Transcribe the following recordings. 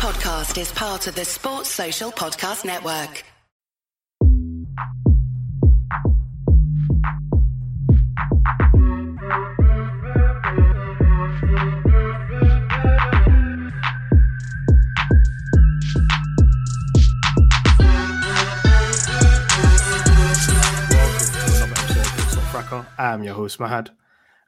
podcast is part of the Sports Social Podcast Network. What's up, episode of Pitstop Fracas? I am your host, Mahad,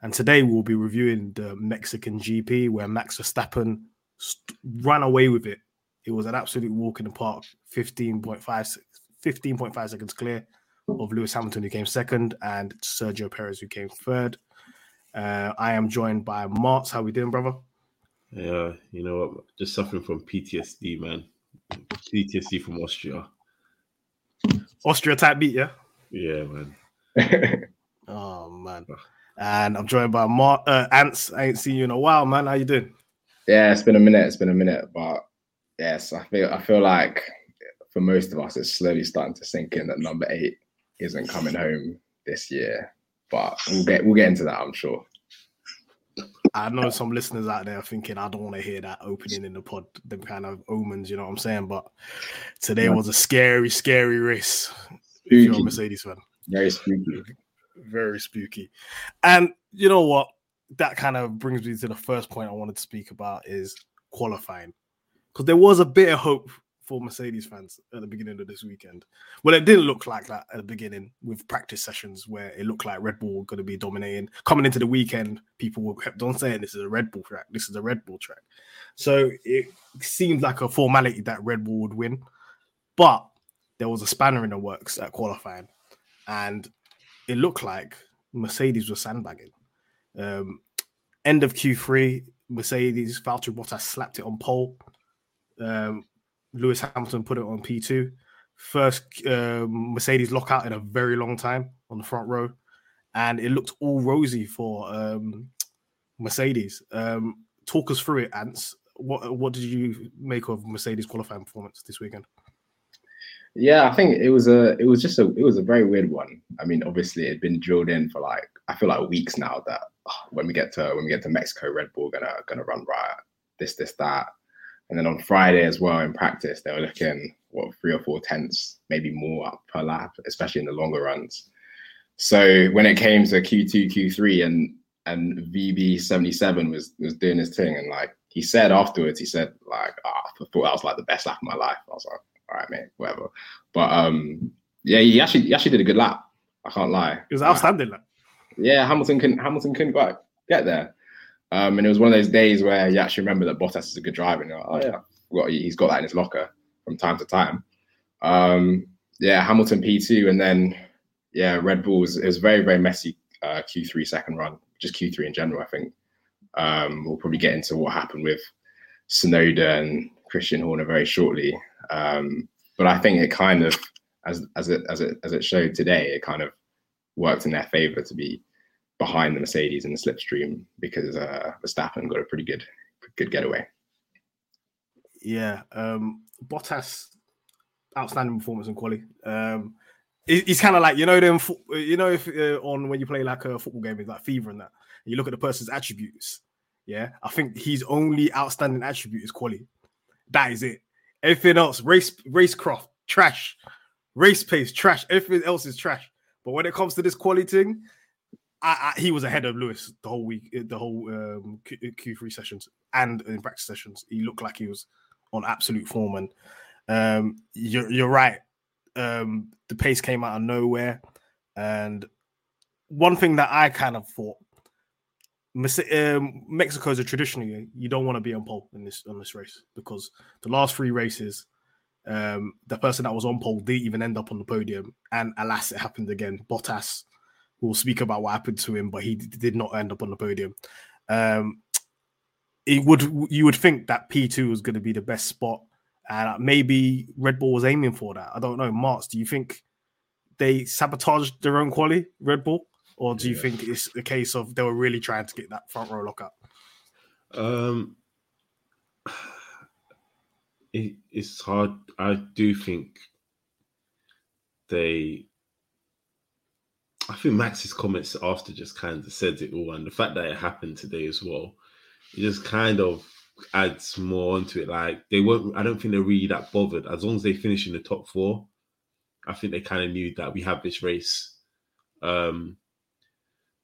and today we'll be reviewing the Mexican GP where Max Verstappen st- ran away with it. It was an absolute walk in the park, 15.5, 15.5 seconds clear of Lewis Hamilton, who came second, and Sergio Perez, who came third. Uh, I am joined by Martz. How we doing, brother? Yeah, you know what? Just suffering from PTSD, man. PTSD from Austria. Austria type beat, yeah? Yeah, man. oh man. And I'm joined by Mark uh, Ants. I ain't seen you in a while, man. How you doing? Yeah, it's been a minute. It's been a minute, but yes, I feel I feel like for most of us, it's slowly starting to sink in that number eight isn't coming home this year. But we'll get we'll get into that, I'm sure. I know some listeners out there thinking I don't want to hear that opening in the pod, them kind of omens, you know what I'm saying? But today was a scary, scary race. Spooky. If you're a Mercedes fan. Very spooky. Very spooky. And you know what? That kind of brings me to the first point I wanted to speak about is qualifying. Because there was a bit of hope for Mercedes fans at the beginning of this weekend. Well, it didn't look like that at the beginning with practice sessions where it looked like Red Bull were going to be dominating. Coming into the weekend, people were kept on saying this is a Red Bull track. This is a Red Bull track. So it seemed like a formality that Red Bull would win. But there was a spanner in the works at qualifying. And it looked like Mercedes was sandbagging. Um, end of Q3, Mercedes, Valtteri Bottas slapped it on pole. Um, Lewis Hamilton put it on P2. First um, Mercedes lockout in a very long time on the front row. And it looked all rosy for um, Mercedes. Um, talk us through it, Ants. What what did you make of Mercedes qualifying performance this weekend? Yeah, I think it was a it was just a it was a very weird one. I mean, obviously it had been drilled in for like I feel like weeks now that when we get to when we get to Mexico, Red Bull gonna gonna run riot, this this that, and then on Friday as well in practice they were looking what three or four tenths, maybe more up per lap, especially in the longer runs. So when it came to Q2, Q3, and and VB seventy seven was was doing his thing, and like he said afterwards, he said like, oh, I thought that was like the best lap of my life. I was like all right, mate, whatever. But um, yeah, he actually he actually did a good lap. I can't lie. It was outstanding lap. Yeah, Hamilton couldn't Hamilton couldn't quite get there. Um, and it was one of those days where you actually remember that Bottas is a good driver. And you're like, oh yeah, well, he's got that in his locker from time to time. Um, yeah, Hamilton P2, and then yeah, Red Bull was, it was very very messy uh, Q3 second run, just Q3 in general. I think um, we'll probably get into what happened with Tsunoda and Christian Horner very shortly. Um, but I think it kind of, as as it as it as it showed today, it kind of worked in their favor to be behind the Mercedes in the slipstream because uh, Verstappen got a pretty good good getaway. Yeah, um, Bottas outstanding performance in quali. Um, he's kind of like you know them you know if uh, on when you play like a football game it's like FIFA and that and you look at the person's attributes yeah i think his only outstanding attribute is quality that is it Everything else, race racecraft, trash. Race pace, trash. Everything else is trash. But when it comes to this quality thing, I, I, he was ahead of Lewis the whole week, the whole um, Q, 3 sessions and in practice sessions. He looked like he was on absolute form. And um, you're, you're right. Um, the pace came out of nowhere. And one thing that I kind of thought um, Mexico is a traditionally you don't want to be on pole in this on this race because the last three races, um, the person that was on pole didn't even end up on the podium, and alas, it happened again. Bottas will speak about what happened to him, but he did not end up on the podium. Um, it would you would think that P two was going to be the best spot, and maybe Red Bull was aiming for that. I don't know, Martz. Do you think they sabotaged their own quality, Red Bull? or do you think it's a case of they were really trying to get that front row lock up? Um, it, it's hard. I do think they. I think Max's comments after just kind of said it all, and the fact that it happened today as well, it just kind of adds more onto it. Like they won't. I don't think they're really that bothered as long as they finish in the top four. I think they kind of knew that we have this race. Um,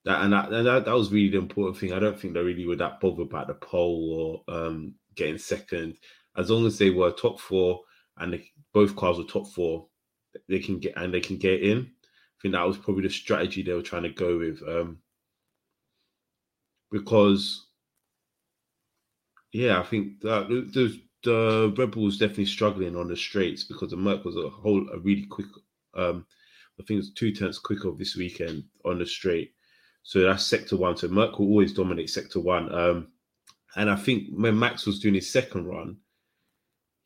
that and that, and that that was really the important thing. I don't think they really were that bothered about the pole or um, getting second. As long as they were top four and they, both cars were top four, they can get and they can get in. I think that was probably the strategy they were trying to go with. Um, because yeah, I think that the, the Red Bull was definitely struggling on the straights because the Merc was a whole a really quick. Um, I think it was two tenths quicker this weekend on the straight. So that's sector one. So Merc will always dominate sector one. Um, and I think when Max was doing his second run,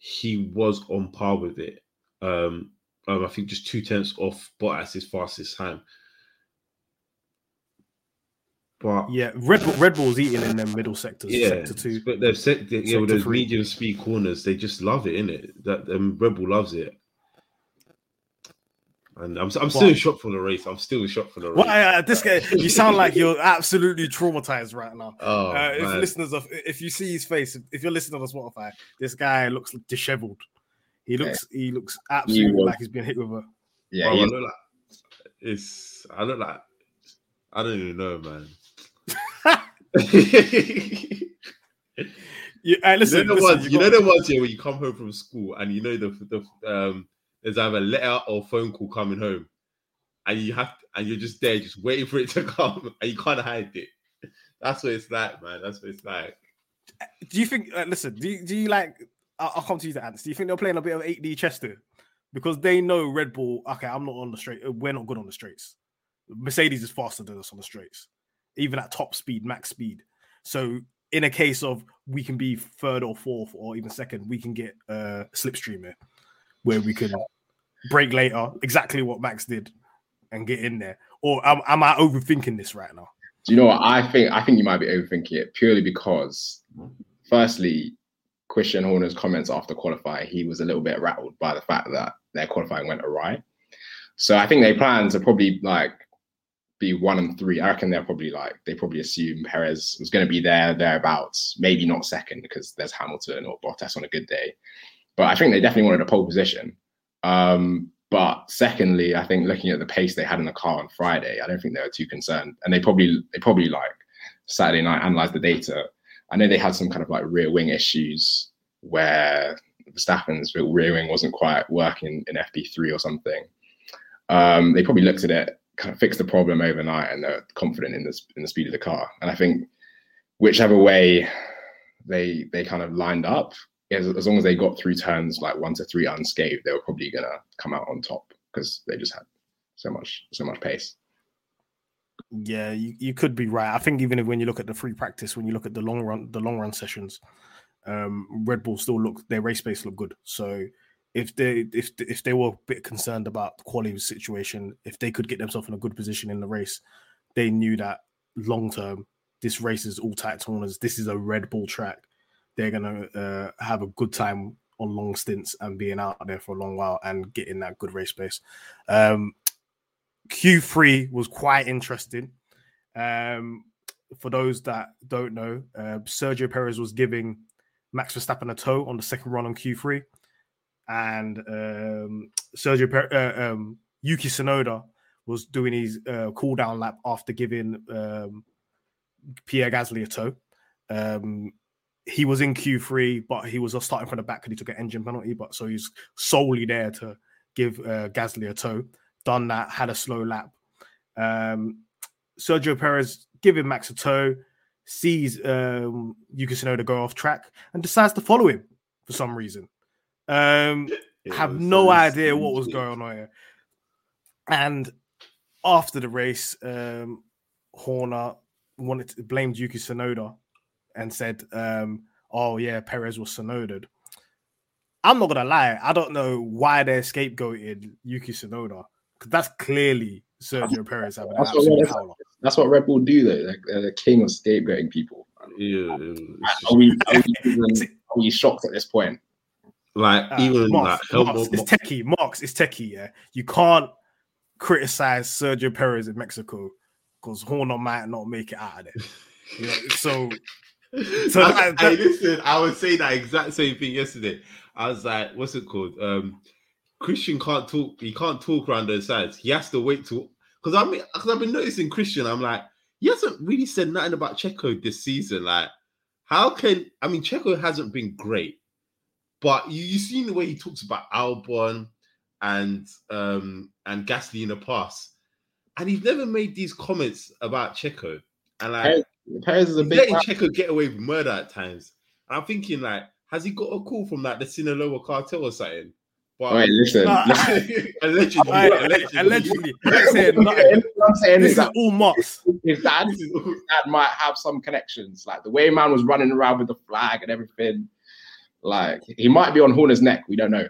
he was on par with it. Um, um, I think just two tenths off Bottas' his fastest time. But Yeah, Red Bull, Red Bull's eating in their middle sectors, yeah, sector two. but they've said yeah, with those medium speed corners, they just love it, innit? That um, Red Bull loves it. And I'm, I'm still What? in shock for the race. I'm still in shock for the race. Well, uh, this guy, you sound like you're absolutely traumatized right now. oh, uh, if man. listeners of, if you see his face, if you're listening on Spotify, this guy looks disheveled. He looks, he looks absolutely was- like he's been hit with a. Yeah, Bro, I he's- look like it's. I look like I don't even know, man. You, uh, listen, you know the listen, ones, you you know got- the ones here when you come home from school and you know the the um there's either a letter or phone call coming home, and you have and you're just there just waiting for it to come and you can't hide it. That's what it's like, man. That's what it's like. do you think? Listen, do you, do you like? I'll, I'll come to you, the ants. Do you think they're playing a bit of 8D Chester? Because they know Red Bull. Okay, I'm not on the straight. We're not good on the straights. Mercedes is faster than us on the straights, even at top speed, max speed. So in a case of we can be third or fourth or even second, we can get uh, slipstream here, where we can break later, exactly what Max did, and get in there. Or am, am I overthinking this right now? Do you know what I think? I think you might be overthinking it purely because, firstly, Christian Horner's comments after qualifying, he was a little bit rattled by the fact that their qualifying went awry. So I think they plan to probably like be one and three. I reckon they're probably like they probably assume Perez was going to be there thereabouts, maybe not second because there's Hamilton or Bottas on a good day. But I think they definitely wanted a pole position. Um, but secondly, I think looking at the pace they had in the car on Friday, I don't think they were too concerned. And they probably they probably like Saturday night analyzed the data. I know they had some kind of like rear wing issues where Verstappen's rear wing wasn't quite working in FP3 or something. Um, they probably looked at it, kind of fixed the problem overnight, and they're confident in the in the speed of the car. And I think whichever way they they kind of lined up, as, as long as they got through turns like one to three unscathed, they were probably gonna come out on top because they just had so much so much pace. Yeah, you, you could be right. I think even if when you look at the free practice, when you look at the long run, the long run sessions, um, Red Bull still look their race pace look good. So if they if if they were a bit concerned about the quality situation, if they could get themselves in a good position in the race, they knew that long term this race is all tight corners. This is a Red Bull track. They're gonna uh, have a good time on long stints and being out there for a long while and getting that good race pace. Um, Q3 was quite interesting. Um, for those that don't know, uh, Sergio Perez was giving Max Verstappen a toe on the second run on Q3, and um, Sergio per- uh, um, Yuki Tsunoda was doing his uh, cool down lap after giving um, Pierre Gasly a toe. Um, he was in Q3, but he was starting from the back because he took an engine penalty. But so he's solely there to give uh, Gasly a toe. Done that, had a slow lap. Um, Sergio Perez giving Max a toe, sees um, Yuki Tsunoda go off track, and decides to follow him for some reason. Um, Yeah, have no idea what was going on here. And after the race, um, Horner wanted to blamed Yuki Tsunoda and said, um, "Oh yeah, Perez was Tsunoda." I'm not gonna lie, I don't know why they're scapegoated Yuki Tsunoda because that's clearly Sergio Perez having an That's what absolute it is. That's what Red Bull do, though. Like, they're the king of scapegoating people. Yeah, Are we, are we, even- are we shocked at this point? like Uh, even like Marks, Helmut, Marks, it's techie. Marks, it's techie. Yeah, you can't criticize Sergio Perez in Mexico because Horner might not make it out of there. You know, so So I, that- that- listen, I was saying that exact same thing yesterday. I was like, what's it called? Um, Christian can't talk. He can't talk around those sides. He has to wait to because I mean, because I've been noticing Christian. I'm like, he hasn't really said nothing about Checo this season. Like, how can I mean, Checo hasn't been great, but you you seen the way he talks about Albon and um and Gasly in the past, and he's never made these comments about Checo. And like, Perez, Perez is a He's big letting man. Checo get away with murder at times. And I'm thinking, like, has he got a call from like the Sinaloa cartel or something? But Wait, listen. Nah, listen. allegedly, Alright, allegedly, allegedly, I'm nothing. What I'm saying This is is all Moss. his dad, is all- his dad might have some connections. Like the way man was running around with the flag and everything. Like he might be on Horner's neck. We don't know.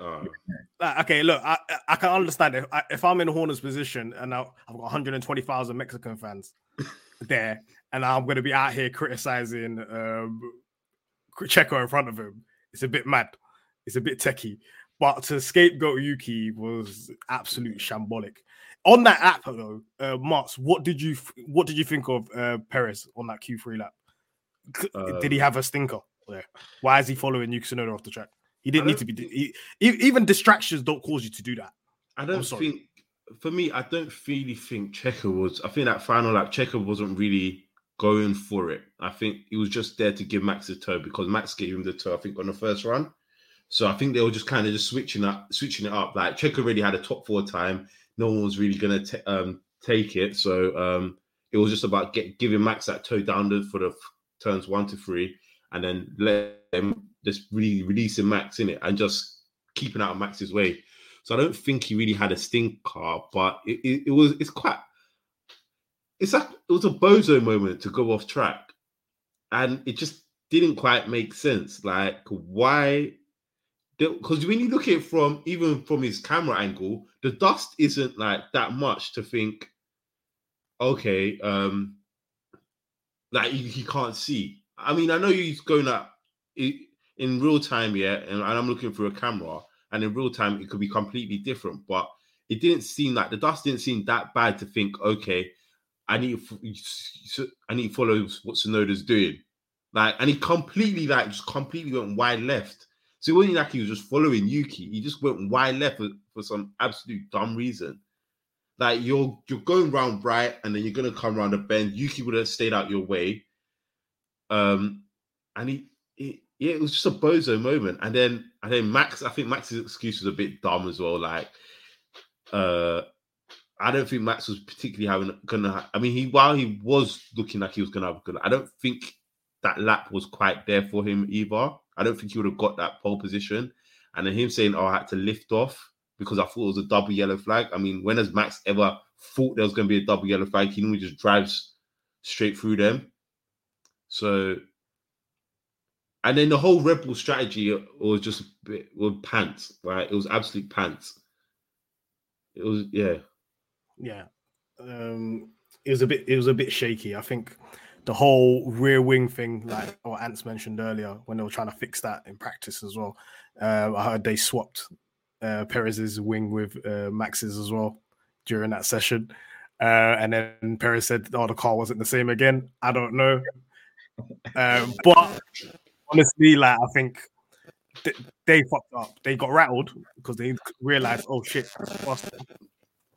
Uh, like, okay, look, I, I- I can understand if, I, if I'm in Horner's position and now I've got 120,000 Mexican fans there, and I'm going to be out here criticizing um, Checo in front of him. It's a bit mad. It's a bit techie. But to scapegoat Yuki was absolute shambolic. On that app though, uh, Martz, what did you what did you think of uh, Perez on that Q3 lap? Did he Um, have a stinker? there? Why is he following Yuki Tsunoda off the track? He didn't need to be. He, even distractions don't cause you to do that. I don't think, for me, I don't really think Checo was. I think that final lap, Checo wasn't really going for it. I think he was just there to give Max a toe because Max gave him the toe. I think on the first run. So I think they were just kind of just switching up, switching it up. Like Checo already had a top four time. No one was really gonna ta- um, take it. So um, it was just about get, giving Max that toe down the, for the turns one to three, and then let them just really releasing Max in it and just keeping out of Max's way. So I don't think he really had a stinker, but it, it, it was it's quite it's like it was a bozo moment to go off track, and it just didn't quite make sense. Like why? Because when you look at it from even from his camera angle, the dust isn't like that much to think. Okay, um, like he, he can't see. I mean, I know he's going up in real time, yeah, and, and I'm looking through a camera, and in real time it could be completely different. But it didn't seem like the dust didn't seem that bad to think, okay, I need to, I need follow what Tsunoda's doing. Like, and he completely like just completely went wide left. So it wasn't like he was just following Yuki. He just went wide left for, for some absolute dumb reason. Like you're you're going round right, and then you're gonna come around a bend. Yuki would have stayed out your way. Um, and he, he yeah, it was just a bozo moment. And then and then Max, I think Max's excuse was a bit dumb as well. Like, uh, I don't think Max was particularly having gonna. I mean, he while he was looking like he was gonna have a good, I don't think that lap was quite there for him either. I don't think he would have got that pole position. And then him saying, "Oh, I had to lift off because I thought it was a double yellow flag." I mean, when has Max ever thought there was going to be a double yellow flag? He normally just drives straight through them. So, and then the whole Red Bull strategy uh, was just a bit was pants, right? It was absolute pants. It was yeah. Yeah, um, it was a bit. It was a bit shaky. I think the whole rear wing thing, like what Ants mentioned earlier, when they were trying to fix that in practice as well. Uh, I heard they swapped uh, Perez's wing with uh, Max's as well during that session. Uh, and then Perez said, "Oh, the car wasn't the same again." I don't know, um, but honestly, like I think th- they fucked up. They got rattled because they realized, "Oh shit.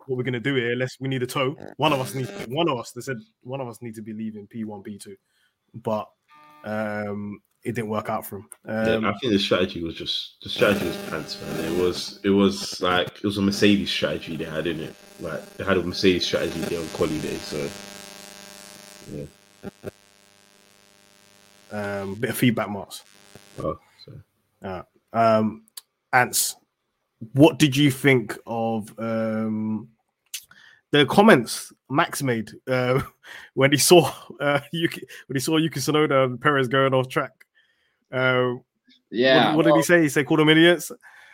What we're gonna do here? Let's we need a tow. One of us needs one of us. They said one of us need to be leaving P one P two, but um, it didn't work out for him. Yeah, Um, I think the strategy was just the strategy was pants, man. It was it was like it was a Mercedes strategy they had in it. Like they had a Mercedes strategy there on quality day. So yeah, um, bit of feedback marks. oh, so. Um, Ants, what did you think of um, the comments Max made uh, when he saw uh, Yuki when he saw Yuki Tsunoda and Perez going off track? Uh, Yeah. what, what did he say? He said, "Call them idiots."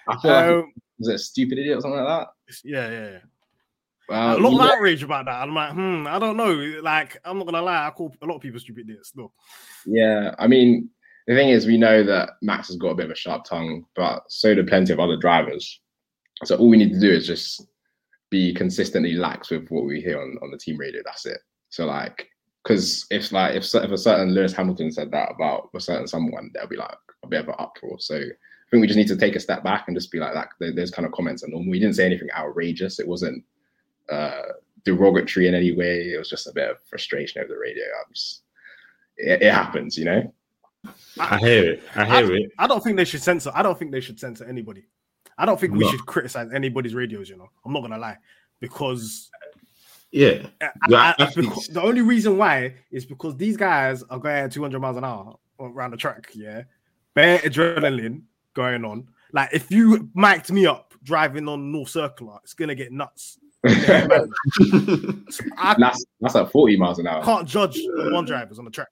I feel like Um, was it a stupid idiot or something like that? yeah, yeah, yeah. Well, a lot of outrage about that. I'm like, hmm, I don't know. Like, I'm not gonna lie, I call a lot of people stupid idiots. No, Yeah, I mean, the thing is, we know that Max has got a bit of a sharp tongue, but so do plenty of other drivers. So all we need to do is just be consistently lax with what we hear on, on the team radio. That's it. So like because if like if, if a certain Lewis Hamilton said that about a certain someone, there'll be like a bit of an uproar. So I think we just need to take a step back and just be like that. Those kind of comments are normal. We didn't say anything outrageous. It wasn't uh, derogatory in any way. It was just a bit of frustration over the radio. I'm just, it, it happens, you know. I hear it. I hear I, it. I don't think they should censor. I don't think they should censor anybody. I don't think we No. should criticize anybody's radios. You know, I'm not gonna lie, because, Yeah. I- I- I because the only reason why is because these guys are going at 200 miles an hour around the track. Yeah, bare adrenaline going on. Like if you mic'd me up driving on North Circular, it's gonna get nuts. I That's that's at 40 miles an hour. can't judge One drivers on the track.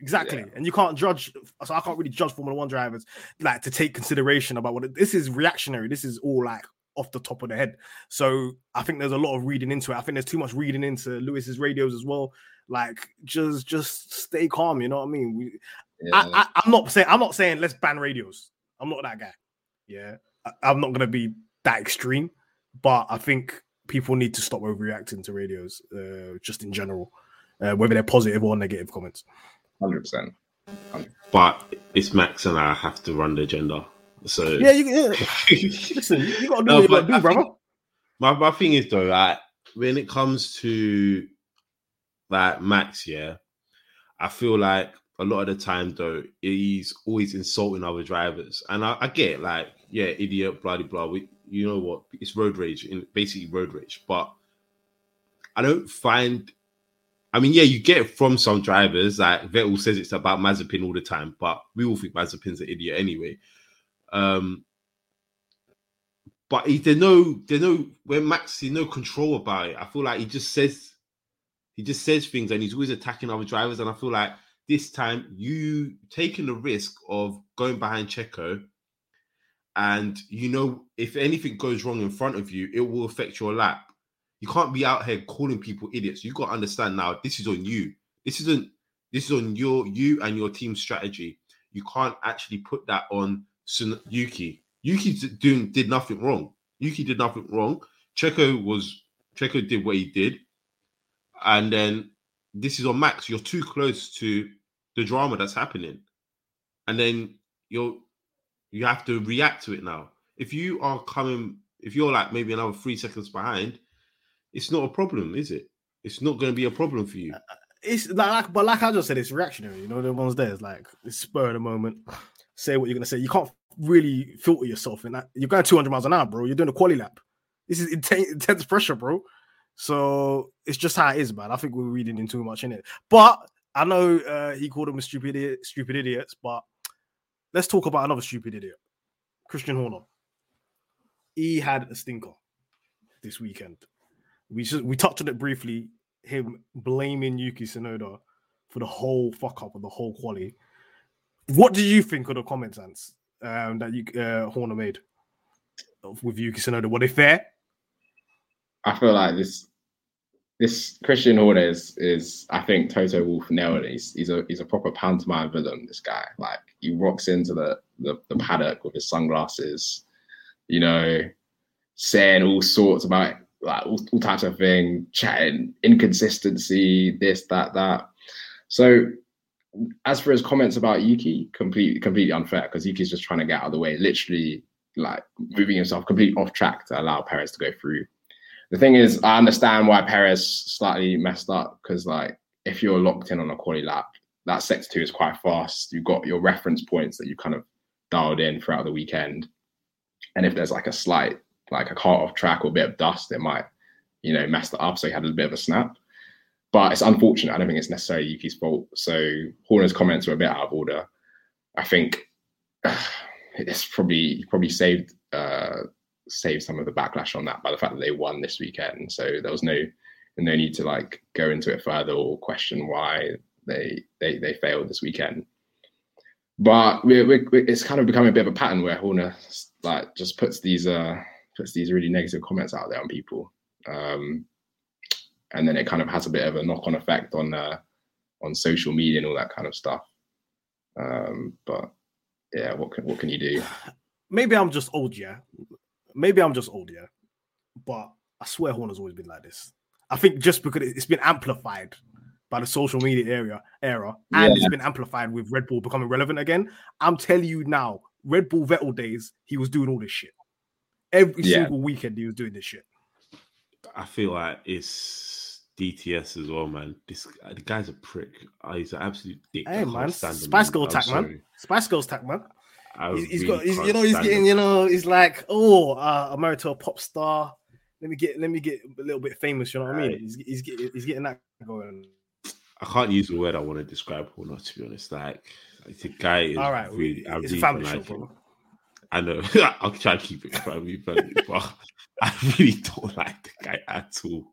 Exactly, and you can't judge. So I can't really judge Formula One drivers like to take consideration about what it, this is reactionary. This is all like off the top of the head. So I think there's a lot of reading into it. I think there's too much reading into Lewis's radios as well. Like just just stay calm. You know what I mean? We, Yeah. I, I, I'm not saying I'm not saying let's ban radios. I'm not that guy. Yeah, I, I'm not gonna be that extreme, but I think people need to stop overreacting to radios, uh, just in general, uh, whether they're positive or negative comments. Hundred percent. but it's Max and I have to run the agenda. So Yeah, you, yeah. listen, you, you gotta do No, what you gotta I do, brother. think- my, my thing is though, like when it comes to like Max, yeah, I feel like a lot of the time though, he's always insulting other drivers. And I, I get like, yeah, idiot, blah blah blah. We, you know what? It's road rage, in basically road rage. But I don't find I mean, yeah, you get from some drivers. Like Vettel says it's about Mazepin all the time, but we all think Mazepin's an idiot anyway. Um, but he, there's no, there's no when Max, there's no control about it. I feel like he just says, he just says things, and he's always attacking other drivers. And I feel like this time you taking the risk of going behind Checo, and you know if anything goes wrong in front of you, it will affect your lap. You can't be out here calling people idiots. You got to understand now. This is on you. This isn't. This is on your you and your team strategy. You can't actually put that on Sun- Yuki. Yuki doing did nothing wrong. Yuki did nothing wrong. Checo was Checo did what he did, and then this is on Max. You're too close to the drama that's happening, and then you're you have to react to it now. If you are coming, if you're like maybe another three seconds behind, it's not a problem, is it? It's not going to be a problem for you. It's like, but like I just said, it's reactionary. You know, the ones there is like it's spur of the moment. Say what you're gonna say. You can't really filter yourself in that. You're going 200 miles an hour, bro. You're doing a quali lap. This is intense, intense pressure, bro. So it's just how it is, man. I think we're reading in too much in it. But I know uh, he called them stupid idiot, stupid idiots. But let's talk about another stupid idiot, Christian Horner. He had a stinker this weekend. We just we touched on it briefly. Him blaming Yuki Tsunoda for the whole fuck up of the whole quali. What did you think of the comments, Ants, um, that you uh, Horner made with Yuki Tsunoda? Were they fair? I feel like this this Christian Horner is is I think Toto Wolff nailed it. He's, he's a he's a proper pantomime villain. This guy, like he rocks into the, the the paddock with his sunglasses, you know, saying all sorts about like all, all types of thing, chatting inconsistency, this that that. So as for his comments about Yuki, completely completely unfair because Yuki's just trying to get out of the way, literally like moving himself completely off track to allow Perez to go through. The thing is, I understand why Perez slightly messed up because, like, if you're locked in on a quali lap, that sector two is quite fast. You've got your reference points that you kind of dialed in throughout the weekend, and if there's like a slight, like a car off track or a bit of dust, it might, you know, mess that up. So he had a bit of a snap. But it's unfortunate. I don't think it's necessarily Yuki's fault. So Horner's comments were a bit out of order. I think it's probably probably saved uh, saved some of the backlash on that by the fact that they won this weekend. So there was no no need to like go into it further or question why they they they failed this weekend. But we're, we're- it's kind of becoming a bit of a pattern where Horner like just puts these uh puts these really negative comments out there on people, um, and then it kind of has a bit of a knock on effect on uh, on social media and all that kind of stuff. Um, but yeah, what can what can you do? Maybe I'm just old, yeah. Maybe I'm just old, yeah. But I swear Horn has always been like this. I think just because it's been amplified by the social media area era, and it's been amplified with Red Bull becoming relevant again. I'm telling you now, Red Bull Vettel days, he was doing all this shit. Every Yeah. single weekend, he was doing this shit. I feel like it's DTS as well, man. This the guy's a prick. Oh, he's an absolute dick. Hey man, Spice Girl I'm tack man. Spice Girls tack man. I He's, he's really got, he's, you know, he's getting, you know, he's like, oh, uh, I'm married to a pop star. Let me get, let me get a little bit famous. You know what I mean? He's, he's getting, he's getting that going. I can't use the word I want to describe Horner. To be honest, like, like the guy is All right, really. I it's really a family show, like him. bro. I know. I'll try and keep it friendly, but I really don't like the guy at all.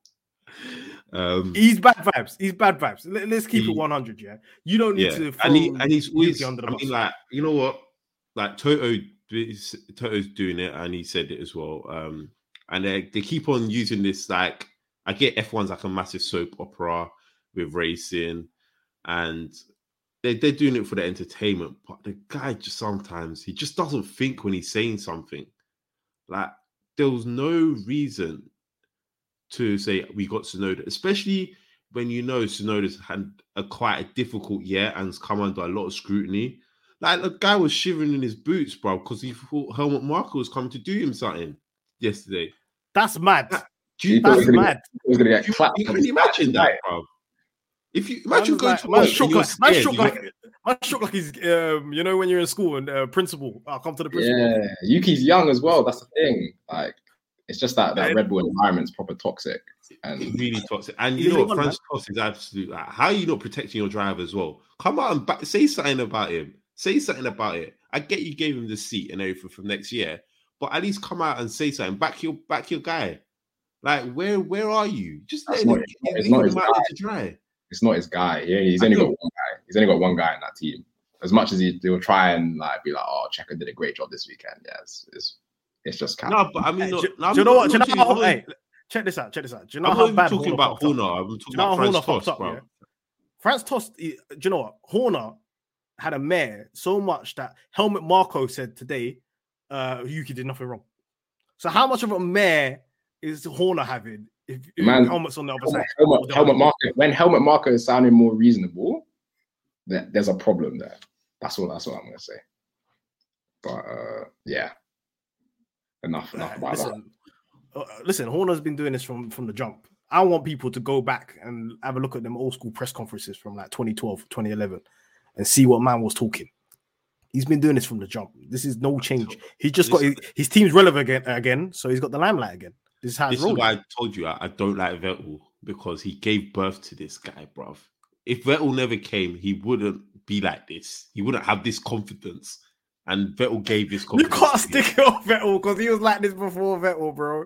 Um, He's bad vibes. He's bad vibes. Let, us keep He- it 100. Yeah, you don't need yeah, to. and he and he's always. Under the I mean, like you know what, like Toto, is- Toto's doing it, and he said it as well. Um, and they they keep on using this. Like I get F one's like a massive soap opera with racing, and they they're doing it for the entertainment. But the guy just sometimes he just doesn't think when he's saying something. Like there was no reason to say we got Tsunoda, especially when you know Tsunoda's had a quite a difficult year and has come under a lot of scrutiny. Like the guy was shivering in his boots, bro, because he thought Helmut Marko was coming to do him something yesterday. That's mad. Do you, He thought That's he gonna mad. He was gonna get you, clapped. you can imagine that, bro? If you Man imagine was going like, to my work shook and you're like, man scared, shook you're- like, man shook like he's, um, you know, when you're in school and uh, principal, I'll come to the principal. Yeah, Yuki's young as well. That's the thing. Like, it's just that that Yeah. Red Bull environment's proper toxic. And really toxic. And you know a what, one, Franz Tost is absolute. Like, how are you not protecting your driver as well? Come out and back, say something about him. Say something about it. I get you gave him the seat and everything from next year, but at least come out and say something. Back your back your guy. Like where where are you? Just That's let him, not- it's leave not him out to dry. It's not his guy. He only, he's I only got one guy. He's only got one guy in that team. As much as he, they'll try and like be like, "Oh, Checo did a great job this weekend." Yeah, it's it's, it's just kind No, but I mean, Hey, do, I'm do you know what? Do you know not how? Hey, check this out. Check this out. Do you know I'm how not even bad talking Horner about popped up? Horner. I'm talking you know about Horner Franz Tost, up? bro. Yeah? Franz Tost. Do you know what? Horner had a mare so much that Helmut Marko said today, uh, Yuki did nothing wrong. So how much of a mare is Horner having if, if Man, Helmut's on the other Helmut, side? Helmut, Helmut Marko. When Helmut Marko is sounding more reasonable, there, there's a problem there. That's all. That's what I'm gonna say. But uh, yeah, enough. Enough Nah, about that. listen, uh, listen, Horner's been doing this from from the jump. I want people to go back and have a look at them old school press conferences from like 2012, 2011 and see what man was talking. He's been doing this from the jump. This is no change. He just got his, his team's relevant again, again, so he's got the limelight again. This This is why I told you I, I don't like Vettel because he gave birth to this guy, bruv. If Vettel never came, he wouldn't be like this. He wouldn't have this confidence. And Vettel gave this You can't stick it on Vettel because he was like this before Vettel, bro.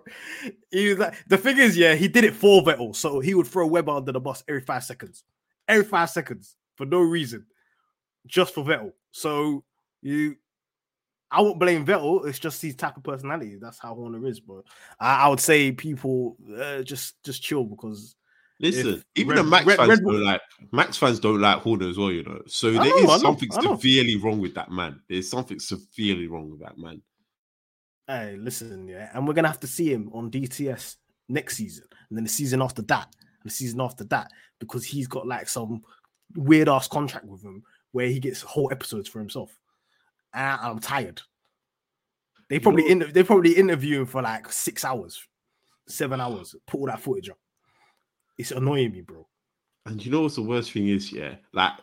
He was like the thing is, yeah, he did it for Vettel, so he would throw Webber under the bus every five seconds, every five seconds for no reason, just for Vettel. So you, I won't blame Vettel. It's just his type of personality. That's how Horner is, but I, I would say people uh, just just chill because Listen, even Red- the Max Red- fans Red don't like Max fans don't like Horner as well, you know. So there know, is know, something severely wrong with that man. There's something severely wrong with that man. Hey, listen, yeah, and we're gonna have to see him on DTS next season, and then the season after that, and the season after that, because he's got like some weird ass contract with him where he gets whole episodes for himself. And I'm tired. They You probably know- inter- they probably interview for like six hours, seven hours, put all that footage up. It's annoying me, bro. And you know what's the worst thing is, yeah? Like,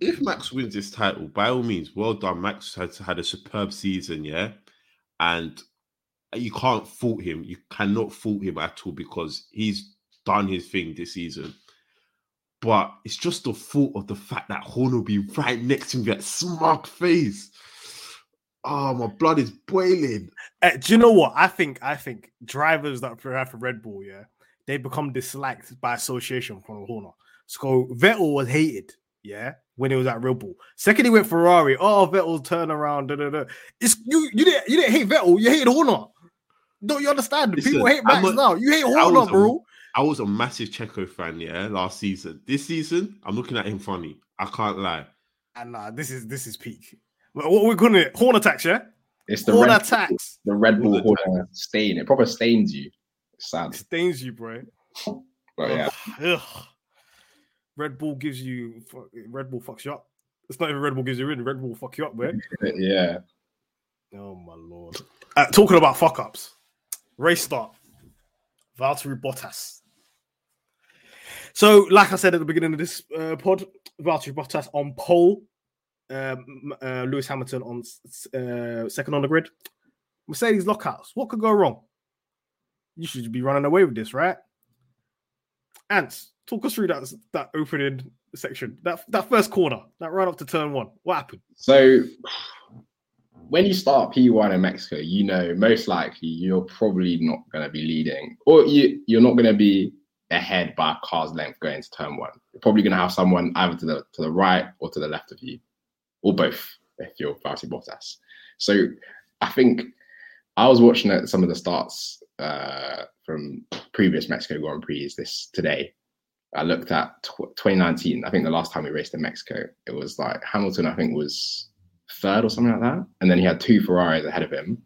if Max wins this title, by all means, well done. Max has had a superb season, yeah? And you can't fault him. You cannot fault him at all because he's done his thing this season. But it's just the thought of the fact that Horn will be right next to me, that smug face. Oh, my blood is boiling. Uh, do you know what? I think I think drivers that drive for Red Bull, yeah, they become disliked by association from Horner. So Vettel was hated, yeah, when he was at Red Bull. Second, he went Ferrari. Oh, Vettel turn around. Da, da, da. It's you. You didn't. You didn't hate Vettel. You hated Horner. Don't you understand? Listen, People hate Max a- now. You hate Horner, bro. I was a massive Checo fan, yeah, last season. This season, I'm looking at him funny. I can't lie. And nah, this is this is peak. What what we're calling it? Horn attacks, yeah. It's the Horner Red, tax the Red Bull horn, Horner stain. It proper stains you. It's sad. stains you, bro. But yeah, Ugh. Red Bull gives you Red Bull fucks you up. It's not even Red Bull gives you in. Red Bull fuck you up, man. yeah. Oh my lord. Uh, talking about fuck ups. Race start. Valtteri Bottas. So, like I said at the beginning of this uh, pod, Valtteri Bottas on pole, um, uh, Lewis Hamilton on uh, second on the grid. Mercedes lockouts. What could go wrong? You should be running away with this, right? Ants, talk us through that that opening section, that that first corner, that run up to turn one. What happened? So, when you start P1 in Mexico, you know most likely you're probably not going to be leading, or you you're not going to be ahead by a car's length going to turn one. You're probably going to have someone either to the to the right or to the left of you, or both if you're Valtteri Bottas. So I think I was watching at some of the starts uh, from previous Mexico Grand Prix this today. I looked at tw- 2019. I think the last time we raced in Mexico, it was like Hamilton. I think was third or something like that, and then he had two Ferraris ahead of him,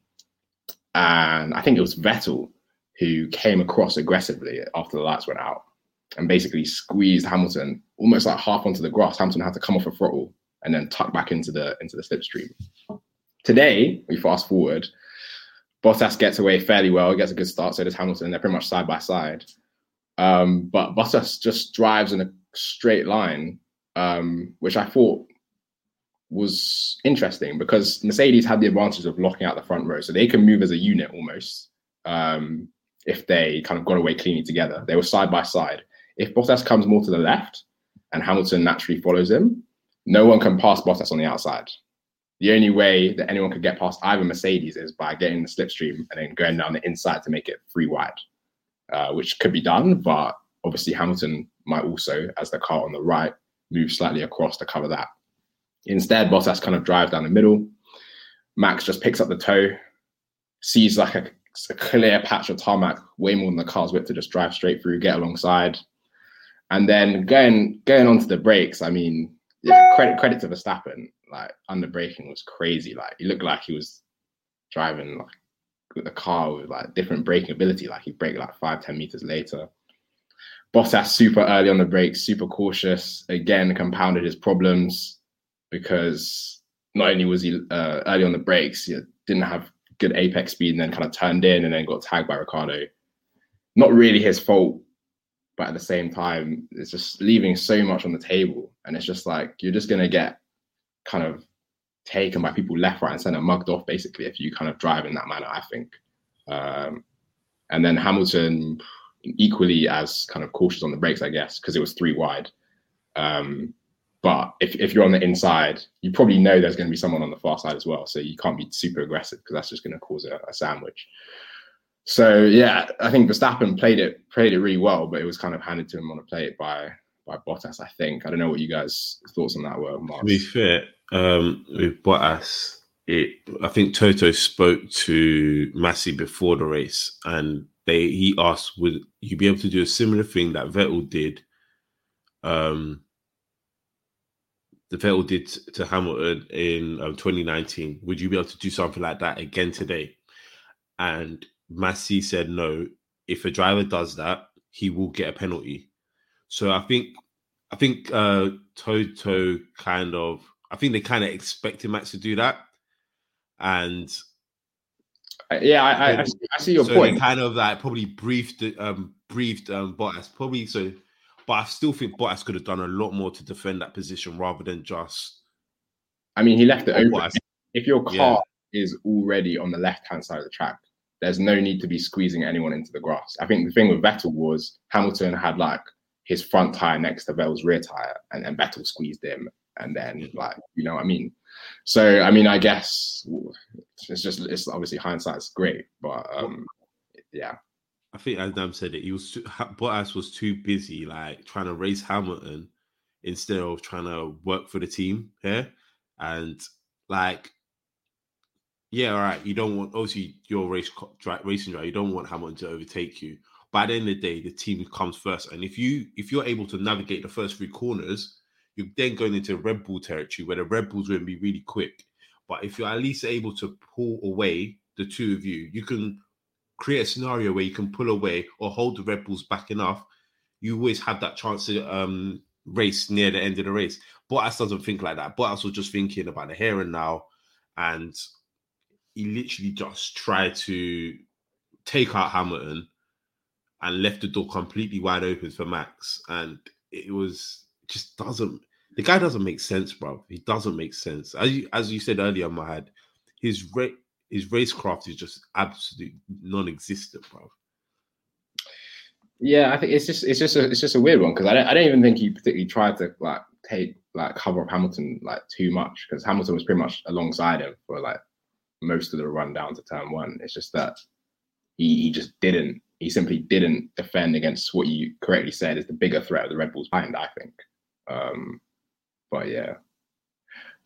and I think it was Vettel who came across aggressively after the lights went out and basically squeezed Hamilton almost like half onto the grass. Hamilton had to come off a throttle and then tuck back into the into the slipstream. Today, we fast forward, Bottas gets away fairly well, gets a good start, so does Hamilton. They're pretty much side by side. Um, but Bottas just drives in a straight line, um, which I thought was interesting because Mercedes had the advantage of locking out the front row, so they can move as a unit almost. Um, if they kind of got away cleanly together. They were side by side. If Bottas comes more to the left and Hamilton naturally follows him, no one can pass Bottas on the outside. The only way that anyone could get past either Mercedes is by getting the slipstream and then going down the inside to make it free wide, uh, which could be done. But obviously, Hamilton might also, as the car on the right, move slightly across to cover that. Instead, Bottas kind of drives down the middle. Max just picks up the toe, sees like a it's a clear patch of tarmac, way more than the car's width to just drive straight through, get alongside. And then going going onto the brakes, I mean, yeah, credit credit to Verstappen. Like under braking was crazy. Like he looked like he was driving like with a car with like different braking ability. Like he braked like five, ten meters later. Bottas super early on the brakes, super cautious. Again, compounded his problems because not only was he uh, early on the brakes, he didn't have good apex speed and then kind of turned in and then got tagged by Ricciardo. Not really his fault, but at the same time, it's just leaving so much on the table. And it's just like you're just gonna get kind of taken by people left, right, and center, mugged off basically if you kind of drive in that manner, I think. Um, and then Hamilton equally as kind of cautious on the brakes, I guess, because it was three wide. Um, but if, if you're on the inside, you probably know there's going to be someone on the far side as well. So you can't be super aggressive because that's just going to cause a, a, sandwich. So yeah, I think Verstappen played it played it really well, but it was kind of handed to him on a plate by by Bottas. I think I don't know what you guys thoughts on that were. Mark. To be fair, um, with Bottas, it I think Toto spoke to Masi before the race, and they he asked, "Would you be able to do a similar thing that Vettel did?" Um, the Vettel did to Hamilton in um, 2019. Would you be able to do something like that again today? And Masi said no. If a driver does that, he will get a penalty. So I think, I think uh, Toto kind of, I think they kind of expected Max to do that, and uh, yeah, I, I, I see your so point. kind of like probably briefed, um, briefed um, Bottas probably so but I still think Bottas could have done a lot more to defend that position rather than just. I mean, he left it open. If your car yeah. is already on the left hand side of the track, there's no need to be squeezing anyone into the grass. I think the thing with Vettel was Hamilton had like his front tire next to Vettel's rear tire, and then Vettel squeezed him, and then like you know what I mean. So I mean, I guess it's just it's obviously hindsight's great, but um, yeah. I think as said it, he was Bottas was too busy like trying to race Hamilton instead of trying to work for the team here. And like, yeah, all right, you don't want obviously your race racing driver, you don't want Hamilton to overtake you. At the end of the day, the team comes first, and if you if you're able to navigate the first three corners, you're then going into Red Bull territory where the Red Bulls will be really quick. But if you're at least able to pull away the two of you, you can create a scenario where you can pull away or hold the Red Bulls back enough, you always have that chance to um, race near the end of the race. Bottas doesn't think like that. Bottas was just thinking about the here and now, and he literally just tried to take out Hamilton and left the door completely wide open for Max. And it was just doesn't the guy doesn't make sense, bro. He doesn't make sense. As you as you said earlier, Mahad, his ra- his racecraft is just absolutely non-existent, bro. Yeah, I think it's just it's just a it's just a weird one because I don't I don't even think he particularly tried to like take like cover up Hamilton like too much because Hamilton was pretty much alongside him for like most of the run down to turn one. It's just that he, he just didn't he simply didn't defend against what you correctly said is the bigger threat of the Red Bulls behind, I think. Um, but yeah,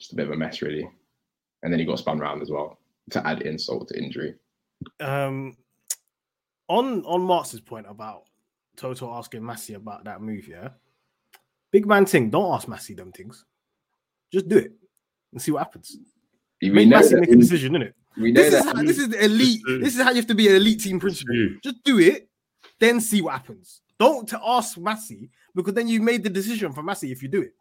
just a bit of a mess really. And then he got spun around as well to add insult to injury. Um, on on Martz's point about Toto asking Masi about that move, yeah. Big man thing, don't ask Masi them things. Just do it and see what happens. We Make know Masi make a he- decision, innit? we know This is, how, this is the elite. This is how you have to be an elite team principal. Just do it, then see what happens. Don't to ask Masi because then you made the decision for Masi if you do it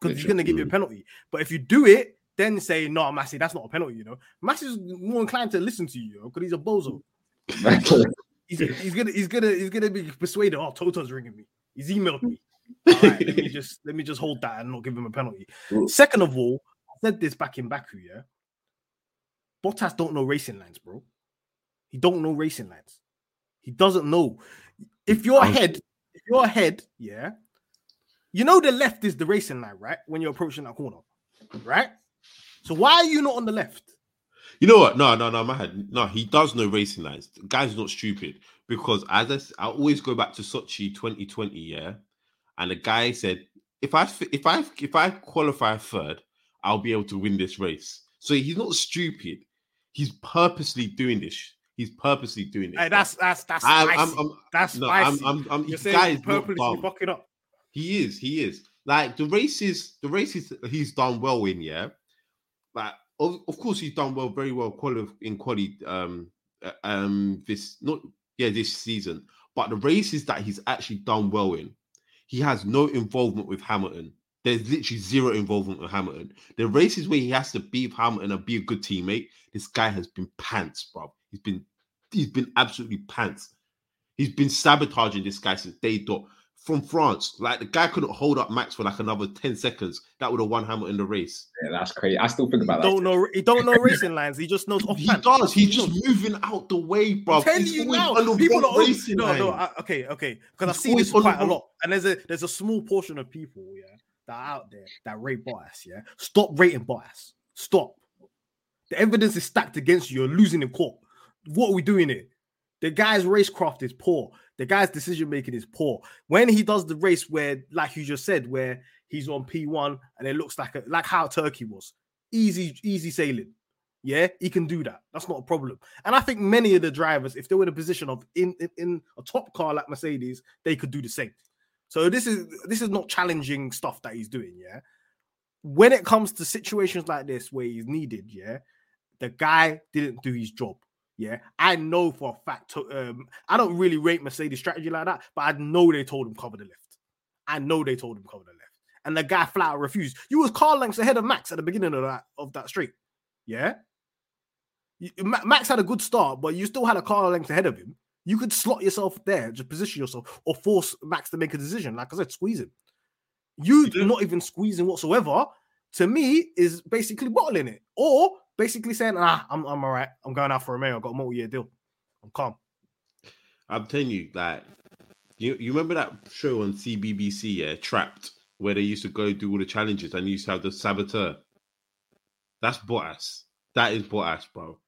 because he's going to give you a penalty. But if you do it, then say no, Masi, that's not a penalty. You know, Masi's more inclined to listen to you, you know, because he's a bozo. He's, he's gonna he's gonna he's gonna be persuaded. Oh, Toto's ringing me. He's emailed me. All right, let me just let me just hold that and not give him a penalty. Well- Second of all, I said this back in Baku, yeah. Bottas don't know racing lines, bro. He don't know racing lines. He doesn't know. If you're ahead, if you're ahead, yeah, you know the left is the racing line, right? When you're approaching that corner, right? So why are you not on the left? You know what? No, no, no, Mahad. No, he does know racing lines. The guy's not stupid because as I always go back to Sochi 2020, yeah, and the guy said, if I if I if I qualify third, I'll be able to win this race. So he's not stupid. He's purposely doing this. He's purposely doing it. Hey, that's that's that's I'm, spicy. I'm, I'm, that's no, I'm, spicy. I'm, I'm, You're saying he's purposely dumb. fucking up. He is. He is. Like the races, the races he's done well in. Yeah. Like of, of course he's done well, very well quali- in quali. Um, uh, um, this not yeah this season, but the races that he's actually done well in, he has no involvement with Hamilton. There's literally zero involvement with Hamilton. The races where he has to beat Hamilton and be a good teammate, this guy has been pants, bro. He's been he's been absolutely pants. He's been sabotaging this guy since day dot from France. Like the guy couldn't hold up Max for like another 10 seconds. That would have won Hamilton in the race. yeah, that's crazy. I still think about that. Don't know. He don't know racing lines. He just knows off. He does. He's just moving out the way, bro. I'm telling He's you now, people wrong are racing no, no. I, okay, okay, because I He's see this always on the quite a lot, and there's a there's a small portion of people, yeah, that are out there that rate bias. Yeah, stop rating bias. Stop. The evidence is stacked against you. You're losing in court. What are we doing here? The guy's racecraft is poor. The guy's decision making is poor. When he does the race where, like you just said, where he's on P1 and it looks like a, like how Turkey was, easy, easy sailing. Yeah, he can do that. That's not a problem. And I think many of the drivers, if they were in a position of in, in in a top car like Mercedes, they could do the same. So this is this is not challenging stuff that he's doing. Yeah, when it comes to situations like this where he's needed, yeah, the guy didn't do his job. Yeah, I know for a fact. Um, I don't really rate Mercedes strategy like that, but I know they told him cover the left. I know they told him cover the left, and the guy flat out refused. You was car lengths ahead of Max at the beginning of that of that straight. Yeah, You- Max had a good start, but you still had a car length ahead of him. You could slot yourself there, just position yourself, or force Max to make a decision. Like I said, squeeze him. You Yeah. not even squeezing whatsoever. To me, is basically bottling it, or basically saying, "Ah, I'm I'm all right. I'm going out for a mayor. I've got a multi-year deal. I'm calm." I'm telling you, like, you, you remember that show on CBBC, yeah, Trapped, where they used to go do all the challenges and used to have the saboteur? That's Bottas. That is Bottas, bro.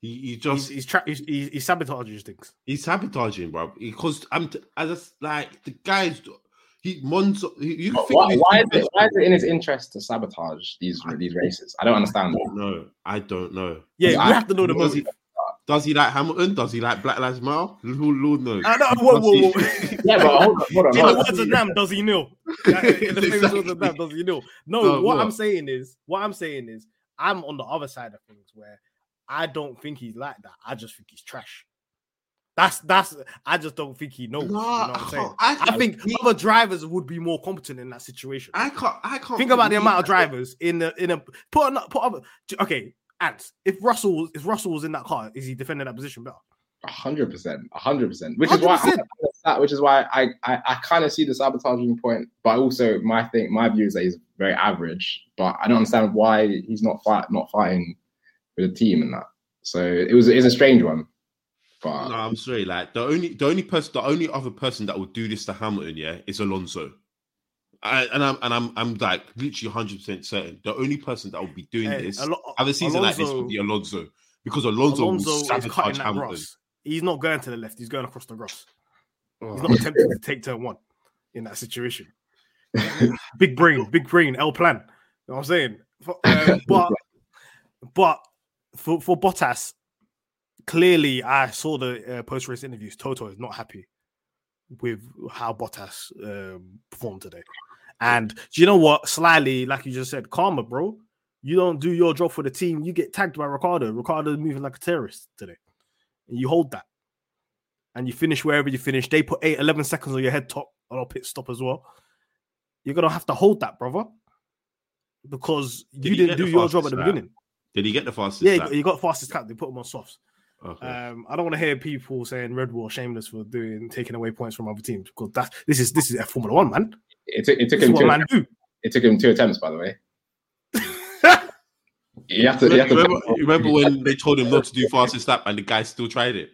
He, he He's just he's, tra- he's, he's, he's sabotaging things. He's sabotaging, bro. Because I'm t- as a, like the guys. He Monzo. He, you But think why, why, is it, why is it in his interest to sabotage these these races? I don't understand. I don't know. I don't know. Yeah, I- we have to know the Does he, motive. does he like Hamilton? Does he like Black Lives Matter? Lord, Lord knows. I know. Whoa, whoa, whoa. Yeah, but hold on, hold on. In hold the words of Nam, does he know? In the famous words of Nam, does he know? No, No, what, what? I'm saying is, what I'm saying is, I'm on the other side of things where I don't think he's like that. I just think he's trash. That's that's. I just don't think he knows. No, you know what I I'm saying? can't- I I, think he- other drivers would be more competent in that situation. I can't. I can't think about the believe amount of drivers in the in a put an, put other. Okay, Antz. If Russell was if Russell was in that car, is he defending that position better? Hundred percent, hundred percent. Which is why, 100%. I, which is why I, I, I kind of see the sabotaging point, but also my thing, my view is that he's very average. But I don't understand why he's not fight, not fighting with a team and that. So it was, it's a strange one. But No, I'm sorry. Like the only the only person, the only other person that would do this to Hamilton, yeah, is Alonso. I, and I'm and I'm I'm like literally 100 percent certain. The only person that would be doing Hey, this, Alo- have a season like this, Alonso- would be Alonso because Alonso, Alonso will sabotage Hamilton. Ross. He's not going to the left. He's going across the Ross. He's Oh. not attempting to take turn one in that situation. big brain, big brain, L plan. You know what I'm saying? For- um, but but for, for Bottas, clearly I saw the uh, post race interviews. Toto is not happy with how Bottas um, performed today. And do you know what? Slyly, like you just said, karma, bro. You don't do your job for the team, you get tagged by Ricciardo. Ricciardo moving like a terrorist today. And you hold that. And you finish wherever you finish. They put 8, 11 seconds on your head top on a pit stop as well. You're going to have to hold that, brother. Because Did you he didn't do your job at the lap? beginning. Did he get the fastest? Yeah, lap? got, you got fastest cap. They put him on softs. Okay. Um, I don't want to hear people saying Red Bull are shameless for doing taking away points from other teams because that's this is this is a Formula One man. it, took it took This him two, man do. it took him two attempts, by the way. You have to, you have remember, to, remember when they told him not to do fastest lap and the guy still tried it?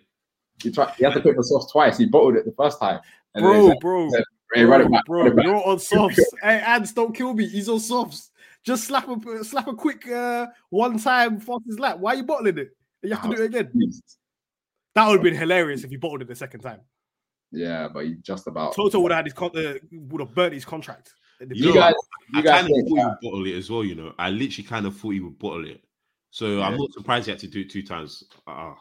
He try, you have to put the sauce twice. He bottled it the first time. And bro, he's bro, like, "Hey, run it bro, back, bro, it you're on softs. hey, Ads, don't kill me. He's on softs. Just slap a slap a quick uh, one time fastest lap. Why are you bottling it? You have to do it again. That would have been hilarious if he bottled it the second time. Yeah, but he just about. Toto would have had his con- uh, would have burnt his contract. at the You You know, guys, I guys kind of think thought he would bottle it as well. You know, I literally kind of thought he would bottle it. So I'm not surprised he had to do it two times. Ah.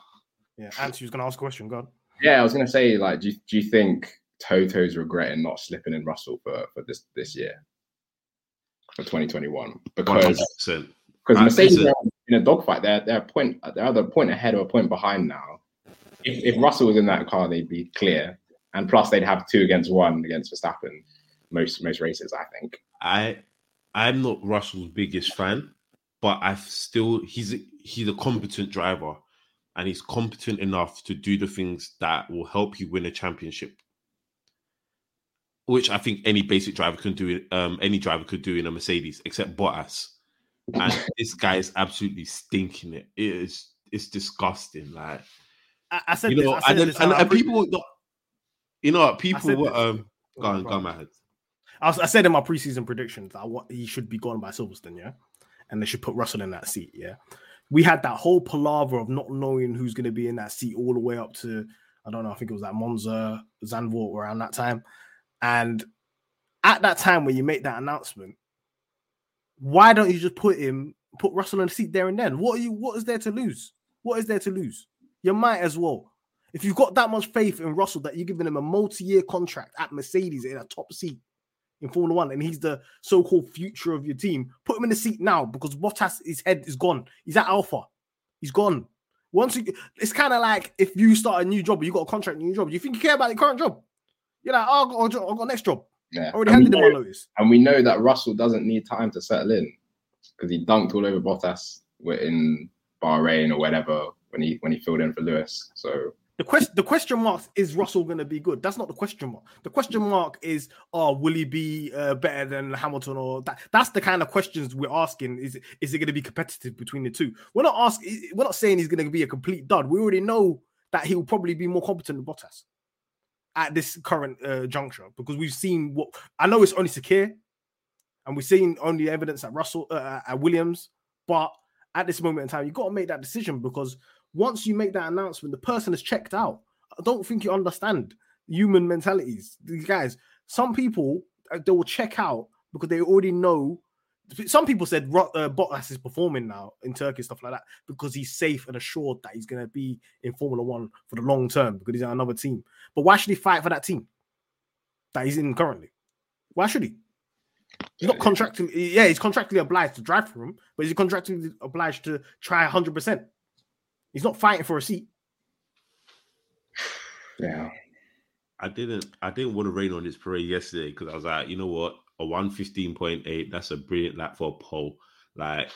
Yeah, Anthony was going to ask a question. God, Yeah, I was gonna say, like, do you, do you think Toto's regretting not slipping in Russell for, for this this year for 2021? Because 100%. because Mercedes listen. are in a dogfight. They're they're point they're either a point ahead or a point behind now. If, if Russell was in that car, they'd be clear, and plus they'd have two against one against Verstappen most most races. I think. I I'm not Russell's biggest fan, but I've still he's he's a competent driver, and he's competent enough to do the things that will help you win a championship. Which I think any basic driver can do. Um, any driver could do in a Mercedes, except Bottas. And this guy is absolutely stinking it. It is it's disgusting. Like I, I said you this. know, I said and, this, and, and people, you know, what, people were um, go on, Go on. on, my head. I, was, I said in my preseason predictions that I wa- he should be gone by Silverstone, yeah, and they should put Russell in that seat, yeah. We had that whole palaver of not knowing who's going to be in that seat all the way up to I don't know. I think it was that Monza, Zandvoort around that time, and at that time when you make that announcement, why don't you just put him, put Russell in the seat there and then? What are you? What is there to lose? What is there to lose? You might as well. If you've got that much faith in Russell that you're giving him a multi-year contract at Mercedes in a top seat in Formula One, and he's the so-called future of your team, put him in the seat now because Bottas, his head is gone. He's at Alfa. He's gone. Once you, it's kind of like if you start a new job, you got a contract, new job. You think you care about your current job? You're like, oh, I've got, I've got next job. Yeah, already and we, handed him know, notice. and we know that Russell doesn't need time to settle in because he dunked all over Bottas in Bahrain or whatever when he when he filled in for Lewis. So The question, the question mark is Russell going to be good? That's not the question mark. The question mark is, oh, will he be uh, better than Hamilton or that? That's the kind of questions we're asking. Is is it going to be competitive between the two? We're not asking. We're not saying he's going to be a complete dud. We already know that he will probably be more competent than Bottas at this current uh, juncture because we've seen what I know. It's only secure, and we've seen only evidence at Russell uh, at Williams, but at this moment in time, you've got to make that decision because once you make that announcement, the person is checked out. I don't think you understand human mentalities. These guys, some people uh, they will check out because they already know. Some people said uh, Bottas is performing now in Turkey, stuff like that, because he's safe and assured that he's going to be in Formula One for the long term because he's at another team. But why should he fight for that team that he's in currently? Why should he? He's not contractually, yeah, he's contractually obliged to drive for him, but he's contractually obliged to try 100%. He's not fighting for a seat. Yeah. I didn't I didn't want to rain on this parade yesterday because I was like, you know what, a one fifteen point eight, that's a brilliant lap for a pole. Like,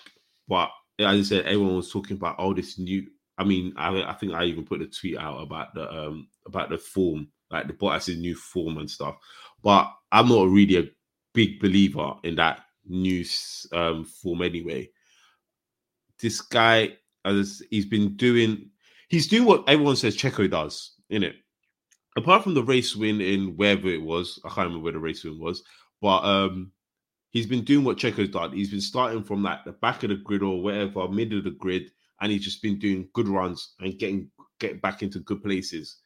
but as I said, everyone was talking about all this new. I mean, I, I think I even put a tweet out about the um about the form, like the Bottas's new form and stuff. But I'm not really a big believer in that new um form anyway. This guy, as he's been doing, he's doing what everyone says Checo does, in it apart from the race win in wherever it was, I can't remember where the race win was, but um, he's been doing what Checo's done. He's been starting from like the back of the grid or whatever, mid of the grid, and he's just been doing good runs and getting getting back into good places.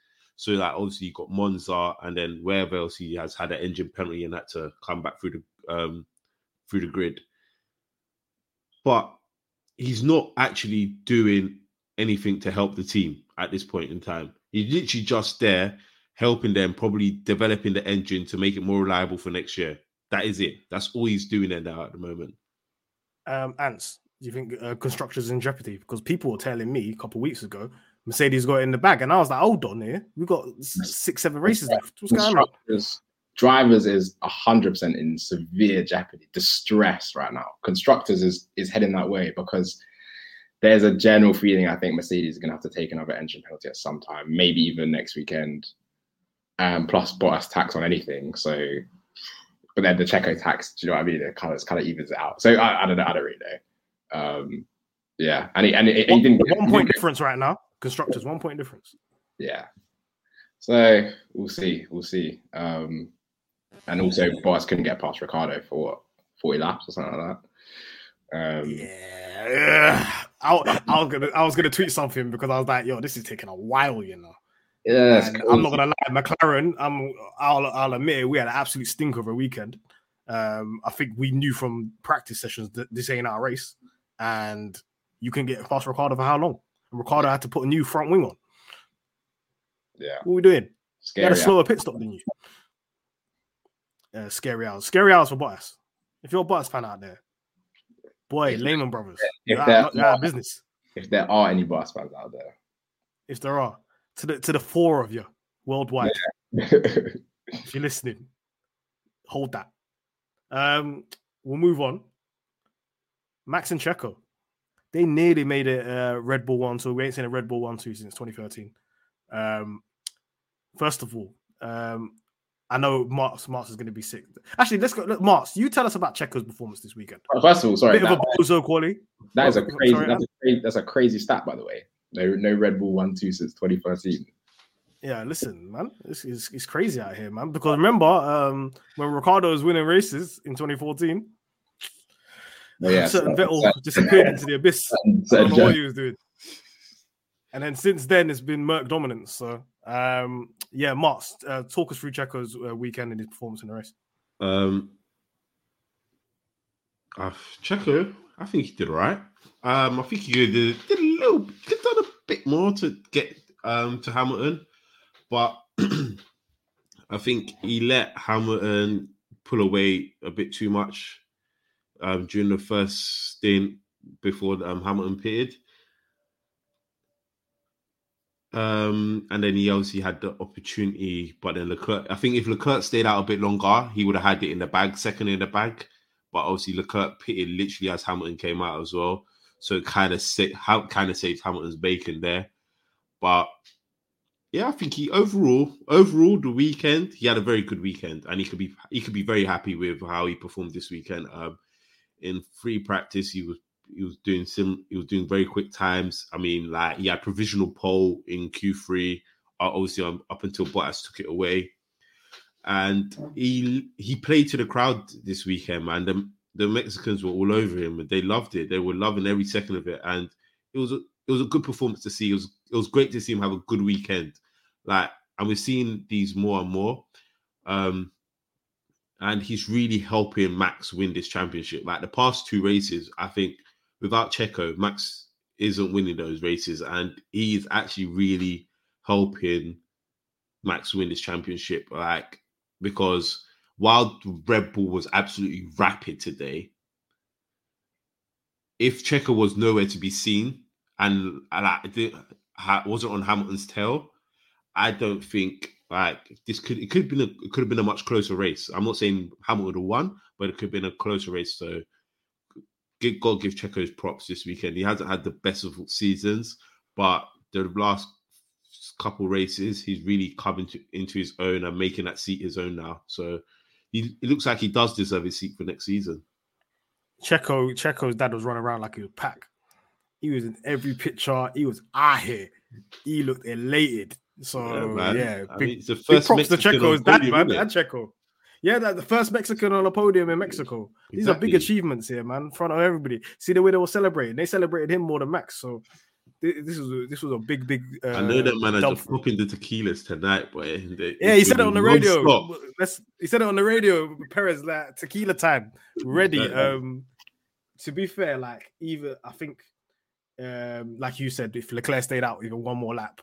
So like obviously you got Monza and then wherever else he has had an engine penalty and had to come back through the um through the grid. But he's not actually doing anything to help the team at this point in time. He's literally just there helping them, probably developing the engine to make it more reliable for next year. That is it. That's all he's doing there now at the moment. Um, Antz, do you think uh, constructors in jeopardy? Because people were telling me a couple of weeks ago Mercedes got in the bag, and I was like, hold on here, we've got six, seven races left. What's going on? Drivers is hundred percent in severe jeopardy, distress right now. Constructors is is heading that way because there's a general feeling I think Mercedes is going to have to take another engine penalty at some time, maybe even next weekend. Um, plus Bottas tax on anything, so but then the Checo tax, do you know what I mean? It kind of kind of evens it out. So I, I don't know. I don't really know. Um, yeah, and he, and he, one, he didn't one he point difference right now. Constructors, one point difference. Yeah. So we'll see. We'll see. Um, and also, Bottas couldn't get past Ricciardo for what forty laps or something like that. Um, Yeah, I, I was gonna, I was gonna tweet something because I was like, "Yo, this is taking a while," you know. yeah. I'm not gonna lie, McLaren. I'm, I'll, I'll admit it, we had an absolute stink of a weekend. Um, I think we knew from practice sessions that this ain't our race, and you can get past Ricciardo for how long? Ricciardo had to put a new front wing on. Yeah, What are we doing? He had a slower pit stop than you. Uh, scary hours. Scary hours for Bottas. If you're a Bottas fan out there, boy, Lehman Brothers, If you're, they're out, you're out business. If there are any Bottas fans out there. If there are to the to the four of you worldwide, there, if you're listening, hold that. Um, we'll move on. Max and Checo, they nearly made it uh, Red Bull one two. We ain't seen a Red Bull one two since 2013. Um, first of all, um, I know Martz Martz is going to be sick. Actually, let's go. Look, Martz, you tell us about Checo's performance this weekend. First of all, sorry, Bit that, of a bozo quality. that is a Oh, crazy. sorry, that's, a crazy that's a crazy stat, by the way. No, no Red Bull one two since 2013. Yeah, listen, man, it's, it's, it's crazy out here, man. Because remember, um, when Ricciardo was winning races in 2014, Oh, yeah, certain so- Vettel so- disappeared into the abyss. certain- I don't know what he was doing. And then since then, it's been Merc dominance. So, um, yeah, Martz, uh, talk us through Checo's uh, weekend and his performance in the race. Um, uh, Checo, I think he did all right. Um, I think he did, did a little, could have done a bit more to get um to Hamilton, but I think he let Hamilton pull away a bit too much um during the first stint before um, Hamilton pitted. Um, and then he obviously had the opportunity, but then Leclerc. I think if Leclerc stayed out a bit longer, he would have had it in the bag, second in the bag. But obviously Leclerc pitted literally as Hamilton came out as well, so it kind of sa- kind of saved Hamilton's bacon there. But yeah, I think he overall, overall the weekend, he had a very good weekend, and he could be he could be very happy with how he performed this weekend. Um, in free practice, he was he was doing sim he was doing very quick times. I mean, like he had provisional pole in Q3, uh, obviously um, up until Bottas took it away, and he he played to the crowd this weekend, man. The, the Mexicans were all over him, and they loved it. They were loving every second of it, and it was a it was a good performance to see. It was it was great to see him have a good weekend, like, and we're seeing these more and more. Um, and he's really helping Max win this championship. Like the past two races, I think without Checo, Max isn't winning those races, and he's actually really helping Max win this championship. Like because while Red Bull was absolutely rapid today, if Checo was nowhere to be seen and, and like, it wasn't on Hamilton's tail, I don't think like this could it could have been a it could have been a much closer race. I'm not saying Hamilton would have won, but it could have been a closer race. So give, God give Checo's props this weekend. He hasn't had the best of seasons, but the last couple races, he's really coming to, into his own and making that seat his own now. So he it looks like he does deserve his seat for next season. Checo, Checo's dad was running around like he was pack. He was in every picture. He was out here. He looked elated. So yeah, yeah big, mean, it's the first props to Checo Checo's dad, man, and Checo. Yeah, that the first Mexican on a podium in Mexico. These are big achievements here, man, in front of everybody. See the way they were celebrating. They celebrated him more than Max. So this was a, this was a big, big. Uh, I know that man is popping the tequilas tonight, boy. They, yeah, he said it on the radio. Let's. He said it on the radio. Perez like tequila time, ready. Um, to be fair, like either I think, um, like you said, if Leclerc stayed out even one more lap,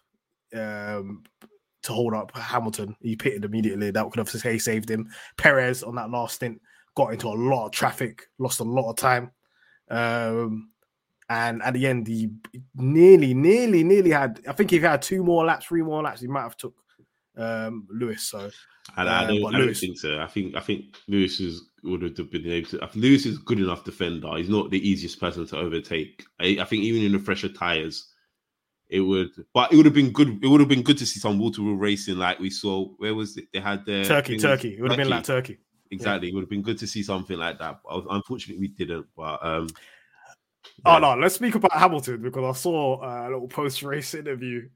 um, to hold up Hamilton, he pitted immediately. That could have say saved him. Perez on that last stint got into a lot of traffic, lost a lot of time. Um, and at the end, he nearly, nearly, nearly had. I think if he had two more laps, three more laps, he might have took um, Lewis. So I, I, don't, I Lewis, don't, think so. I think I think Lewis is would have been able to. Lewis is good enough defender. He's not the easiest person to overtake. I, I, think even in the fresher tires, it would. But it would have been good. It would have been good to see some water wheel racing like we saw. Where was it? They had the Turkey. Turkey. It would have been like Turkey. Exactly. Yeah. It would have been good to see something like that. But unfortunately, we didn't. But um, Oh, yeah. Oh no, let's speak about Hamilton because I saw a little post-race interview,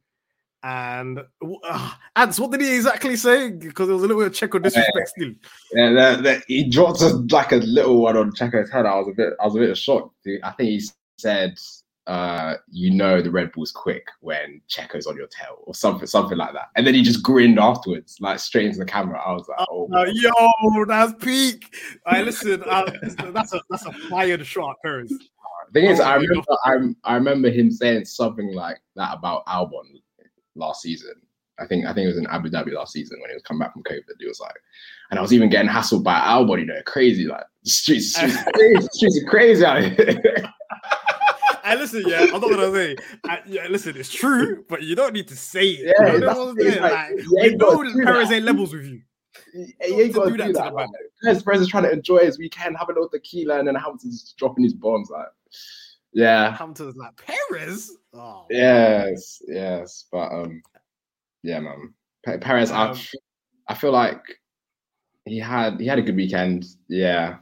and uh, Antz, what did he exactly say? Because there was a little bit of Checo disrespect yeah. still. Yeah, that, that, he dropped a, like a little one on Checo's head. I was a bit, I was a bit shocked. I think he said, uh, "You know, the Red Bull's quick when Checo's on your tail," or something, something like that. And then he just grinned afterwards, like straight into the camera. I was like, "Oh, uh, yo, that's peak." I right, listen, uh, that's a that's a fired shot, Perez. Thing is, oh, I remember I, I remember him saying something like that about Albon last season. I think I think it was in Abu Dhabi last season when he was coming back from COVID. He was like, and I was even getting hassled by Albon, you know, crazy like streets, streets, crazy, streets are crazy out here. Listen, yeah, I'm not gonna say, I, yeah, listen, it's true, but you don't need to say it. Yeah, you know, like, like, you know Perez ain't levels with you. He ain't got to do that. that like, Perez is trying to enjoy his weekend, have a little tequila, and then Hamilton's dropping his bombs. Like, yeah. Hamilton's like Perez. Oh, yes, yes, but um, yeah, man. Perez, um, I, I feel like he had he had a good weekend. Yeah,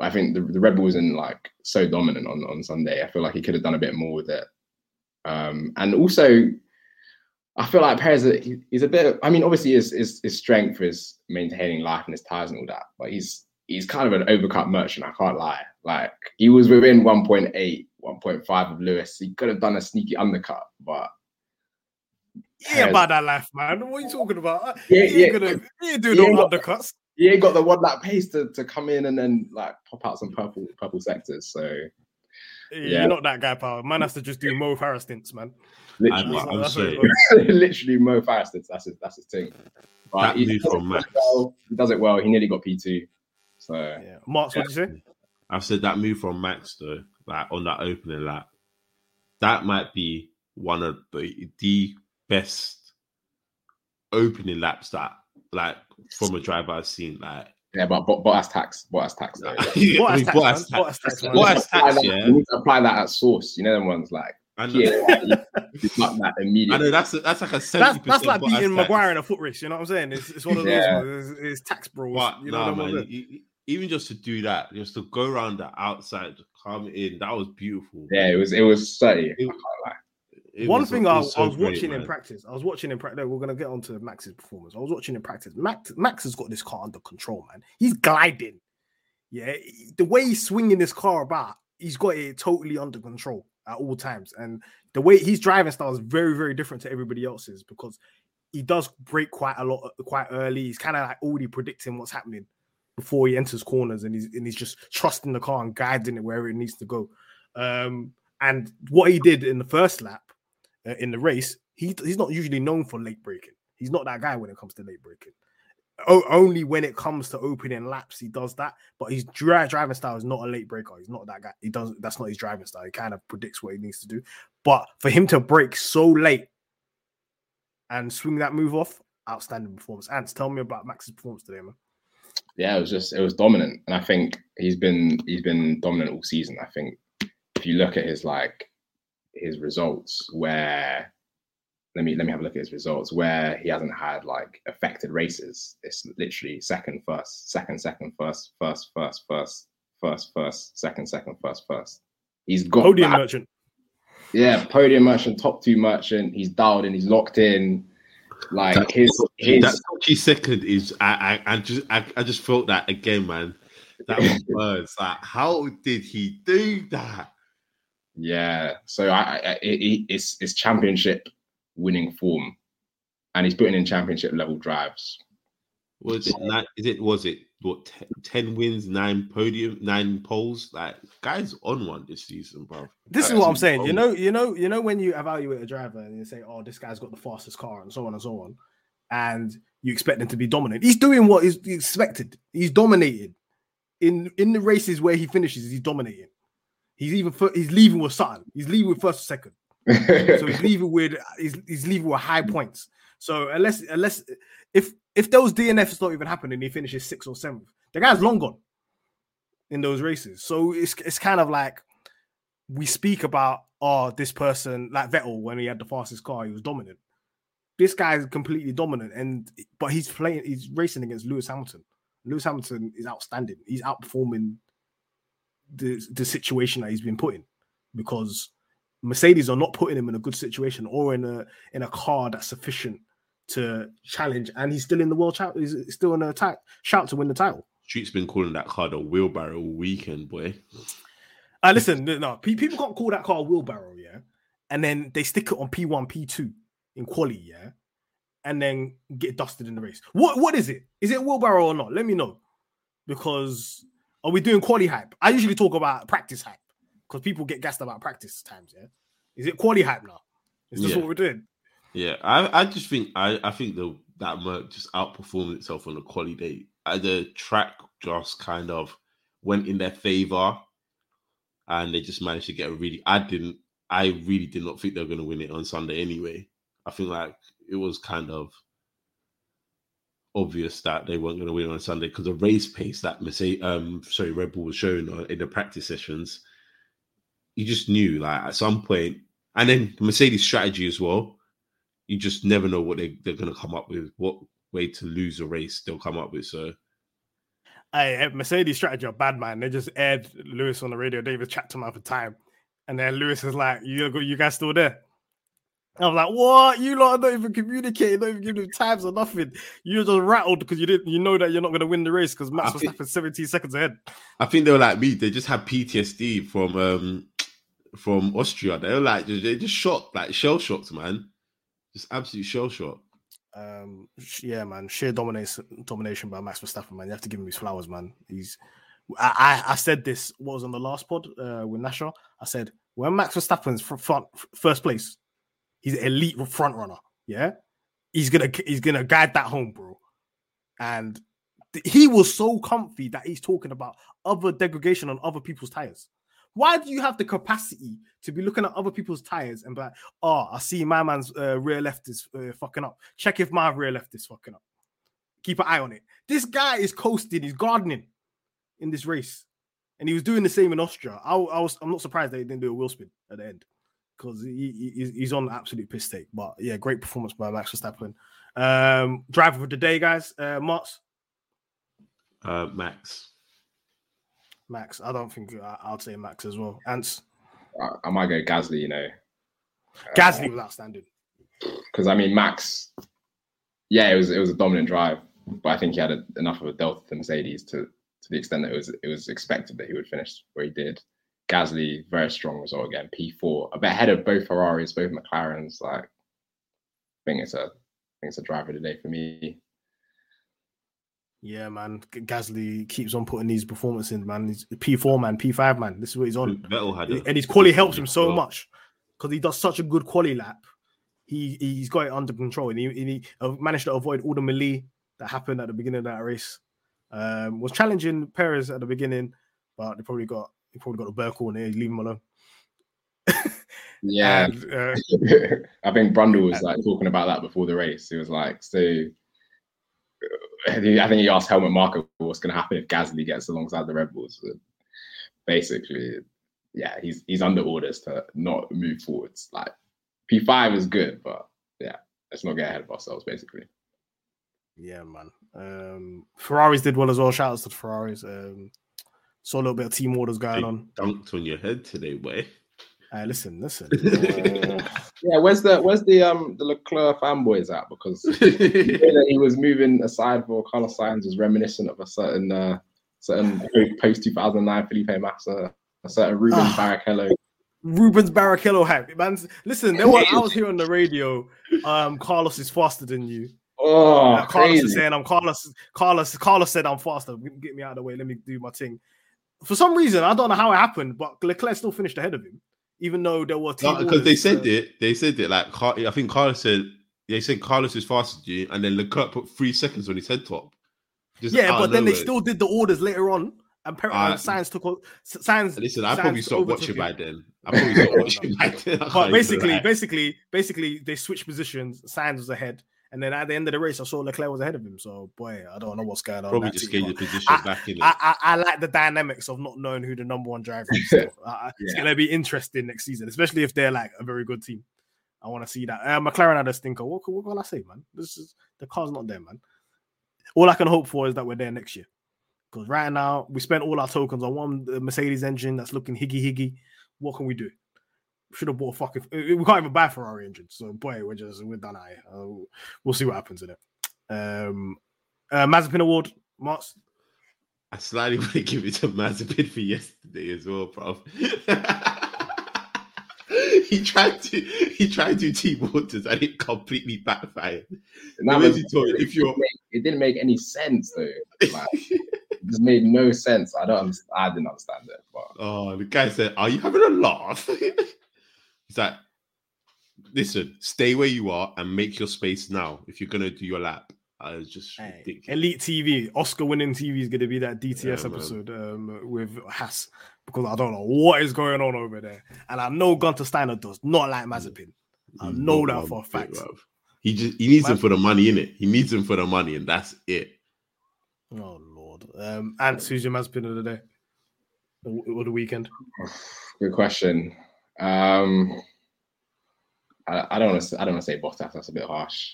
I think the, the Red Bull wasn't like so dominant on on Sunday. I feel like he could have done a bit more with it. Um, and also, I feel like Perez he's a bit. I mean, obviously his, his his strength is maintaining life and his tires and all that, but he's he's kind of an overcut merchant. I can't lie. Like he was within 1.8 1.5 of Lewis. He could have done a sneaky undercut, but yeah, about that life, man. What are you talking about? Yeah, he yeah. Gonna, he ain't doing no undercuts. He ain't got the one lap pace to, to come in and then like pop out some purple purple sectors. So yeah, you're not that guy, pal. Man has to just do Mo Farah stints, man. Literally, I'm, I'm sorry. literally Mo Farah stints. That's his that's his thing. But he, does well. he does it well. He nearly got P two. So yeah, Martz, yeah. what did you say? I've said that move from Max though like on that opening lap, that might be one of the the best opening laps that like from a driver I've seen. Like yeah, but but Bottas tax, Bottas tax, though, yeah. Bottas, tax, Bottas, tax, tax, Bottas tax, yeah. You need to apply that at source. You know them ones like. I know. Yeah, you, that immediately. I know that's a, that's like a seventy. that's, that's like beating Maguire in a foot race. You know what I'm saying? It's, it's one of those. Yeah. Ones, it's, it's tax bros. But, you know nah, man, even just to do that, just to go around the outside, to come in, that was beautiful. Yeah, it was it was steady. One was, thing I, was, so I was great, watching man. in practice, I was watching in practice. We're gonna get onto Max's performance. I was watching in practice. Max, Max has got this car under control, man. He's gliding. Yeah, the way he's swinging this car about, he's got it totally under control at all times. And the way he's driving style is very, very different to everybody else's because he does break quite a lot, quite early. He's kind of like already predicting what's happening before he enters corners and he's and he's just trusting the car and guiding it wherever it needs to go. Um, and what he did in the first lap uh, in the race, he, he's not usually known for late breaking. He's not that guy when it comes to late breaking. O- only when it comes to opening laps, he does that. But his dry driving style is not a late breaker. He's not that guy. He does that's not his driving style. He kind of predicts what he needs to do. But for him to break so late and swing that move off. Outstanding performance. Antz, tell me about Max's performance today, man. Yeah, it was just it was dominant, and I think he's been he's been dominant all season. I think if you look at his like his results, where let me let me have a look at his results where he hasn't had like affected races. It's literally second, first, second, second, first, first, first, first, first, first, second, second, first, first. He's got Podium that. merchant. Yeah, podium merchant, top two merchant. He's dialed in. He's locked in. Like That- his his that touchy second is I I, I just I, I just felt that again, man. That was words. Like, how did he do that? Yeah. So I, I it, it, it's it's championship winning form, and he's putting in championship level drives. Was it nine, is it was it what ten, wins, nine podium, nine poles? Like guys on one this season, bro. This is That's what I'm saying. You know, you know, you know when you evaluate a driver and you say, "Oh, this guy's got the fastest car," and so on and so on, and you expect him to be dominant. He's doing what is expected. He's dominated in in the races where he finishes. He's dominating. He's even he's leaving with something. He's leaving with first or second. So he's leaving with he's, he's leaving with high points. So unless unless if if those DNFs don't even happen and he finishes sixth or seventh, the guy's long gone in those races. So it's it's kind of like we speak about oh this person like Vettel when he had the fastest car, he was dominant. This guy is completely dominant, and but he's playing, he's racing against Lewis Hamilton. Lewis Hamilton is outstanding. He's outperforming the the situation that he's been put in because Mercedes are not putting him in a good situation or in a in a car that's sufficient to challenge. And he's still in the world shout. He's still in a attack shout to win the title. Street's been calling that car the wheelbarrow all weekend, boy. Uh, listen, no, people can't call that car a wheelbarrow, yeah, and then they stick it on P one, P two in quali, yeah, and then get dusted in the race. What what is it? Is it a wheelbarrow or not? Let me know, because are we doing quality hype? I usually talk about practice hype because people get gassed about practice times. Yeah, is it quality hype now? Is this Yeah. what we're doing? Yeah, I, I just think I, I think the that Merc just outperformed itself on the quality day. Uh, the track just kind of went in their favor, and they just managed to get a really. I didn't. I really did not think they were going to win it on Sunday anyway. I think like it was kind of obvious that they weren't going to win on Sunday because the race pace that Mercedes, um, sorry, Red Bull was showing in the practice sessions, you just knew like at some point, and then the Mercedes strategy as well. You just never know what they, they're going to come up with, what way to lose a race they'll come up with. So Hey, Mercedes strategy are bad man. They just aired Lewis on the radio. Even chat to him for time, and then Lewis is like, "You you guys still there?" I was like, "What? You lot are not even communicating, not even giving them times or nothing. You're just rattled because you didn't. You know that you're not going to win the race because Max I think- Verstappen 17 seconds ahead. I think they were like me. They just had PTSD from um from Austria. They were like they just shocked, like shell shocked, man. Just absolute shell shock. Um, yeah, man, sheer domination domination by Max Verstappen, man. You have to give him his flowers, man. He's. I I, I said this. What was on the last pod uh, with Nasha? I said when Max Verstappen's fr- front first place, he's an elite front runner. Yeah, he's gonna he's gonna guide that home, bro. And th- he was so comfy that he's talking about other degradation on other people's tires. Why do you have the capacity to be looking at other people's tires and be like, oh, I see my man's uh, rear left is uh, fucking up. Check if my rear left is fucking up. Keep an eye on it. This guy is coasting. He's gardening in this race, and he was doing the same in Austria. I, I was. I'm not surprised that he didn't do a wheel spin at the end because he, he- he's- he's on absolute piss take. But yeah, great performance by Max Verstappen. Um, driver of the day, guys. Uh, Martz. Uh, Max. Max. I don't think I, I'd say Max as well. Antz. I, I might go Gasly, you know, Gasly was outstanding. because I mean Max. Yeah, it was it was a dominant drive, but I think he had a, enough of a delta to Mercedes to to the extent that it was it was expected that he would finish where he did. Gasly, very strong result again, P4, a bit ahead of both Ferraris, both McLarens. Like, I think it's a, I think it's a driver today for me. Yeah, man. G- Gasly keeps on putting these performances in, man. He's P4 man, P5 man. This is what he's on. Vettel had a, and his quality helps him so well. much because he does such a good quality lap. He he's got it under control, and he, and he uh, managed to avoid all the melee that happened at the beginning of that race. Um, was challenging Perez at the beginning, but they probably got he probably got a Burkle and they leave him alone. Yeah, And, uh, I think Brundle was like talking about that before the race. He was like, so uh, I think he asked Helmut Marko what's going to happen if Gasly gets alongside the Red Bulls. So basically, yeah, he's he's under orders to not move forwards. Like P5 is good, but yeah, let's not get ahead of ourselves. Basically, yeah, man. Um, Ferraris did well as well. Shout outs to the Ferraris. Um, saw a little bit of team orders going They on. dunked on your head today, boy. Uh, listen, listen. Uh, yeah. Where's the where's the um the Leclerc fanboys at? Because the way that he was moving aside for Carlos Sainz was reminiscent of a certain uh certain post 2009 Felipe Massa, a certain Ruben Ah. Barrichello. Rubens Barrichello hype, man. Listen, there were, I was here on the radio. Um, Carlos is faster than you. Oh, Uh, Carlos is saying I'm Carlos. Carlos. Carlos said I'm faster. Get get me out of the way. Let me do my thing. For some reason, I don't know how it happened, but Leclerc still finished ahead of him, even though there were because they said uh, it. They said it like I think Carlos said they said Carlos is faster than you, and then Leclerc put three seconds on his head top. Just Yeah, but then they still did the orders later on, and per- Uh, Sainz took o- Sainz. Listen, I probably stopped watching by then. I probably stopped watching by then. But basically, basically, basically, they switched positions. Sainz was ahead, and then at the end of the race, I saw Leclerc was ahead of him. So, boy, I don't know what's going on. probably just team, the position I- back in. I, I, I like the dynamics of not knowing who the number one driver is. still. Uh, It's Yeah. gonna be interesting next season, especially if they're like a very good team. I want to see that. Uh, McLaren had a stinker. What, what can I say, man? This is the car's not there, man. All I can hope for is that we're there next year. Because right now we spent all our tokens on one uh, Mercedes engine that's looking higgy higgy. What can we do? Should have bought a fucking. We can't even buy Ferrari engines. So boy, we're just we're done. Here. Uh, we'll see what happens in it. Um, uh, Mazepin Award, Martz. I slightly want to give it to Mazepin for yesterday as well, bro. he tried to he tried to do team waters and it completely backfired. And that The was- he told it, if you're it didn't make any sense though. Like, it just made no sense. I don't. Understand, I didn't understand it. But oh the guy said, Are you having a laugh? He's like, listen, stay where you are and make your space now if you're gonna do your lap. I was just Hey, ridiculous. Elite TV, Oscar winning TV is going to be that DTS Yeah, episode um, with Haas because I don't know what is going on over there. And I know Gunter Steiner does not like Mazepin. I know that for a fact. bit. He just he needs Man- him for the money, in it. He needs him for the money, and that's it. Oh, Lord. Um, Antz, who's your Mazepin of the day? Or, or the weekend? good question. Um, I, I don't want to. I don't want to say Bottas. That's a bit harsh.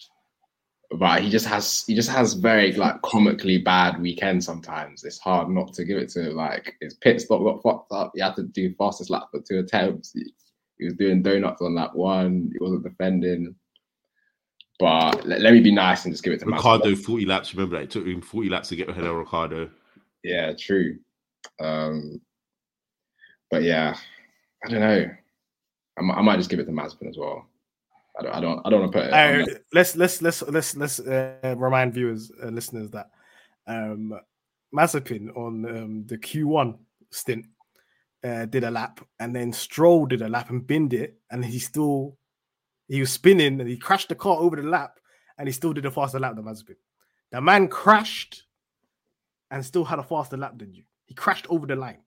But he just has. He just has very like comically bad weekends. Sometimes it's hard not to give it to. him. Like his pit stop got fucked up. He had to do fastest lap for two attempts. He, he was doing donuts on that one. He wasn't defending. But let, let me be nice and just give it to. Ricciardo, 40 laps. Remember that it took him 40 laps to get ahead of Ricciardo. Yeah, true. Um, but yeah, I don't know. I, I might just give it to Mazepin as well. I don't. I don't. I don't want to put it. Uh, let's let's let's let's let's uh, remind viewers and listeners that um Mazepin on um, the Q1 stint uh, did a lap, and then Stroll did a lap and binned it, and he still he was spinning and he crashed the car over the lap, and he still did a faster lap than Mazepin. The man crashed and still had a faster lap than you. He crashed over the line,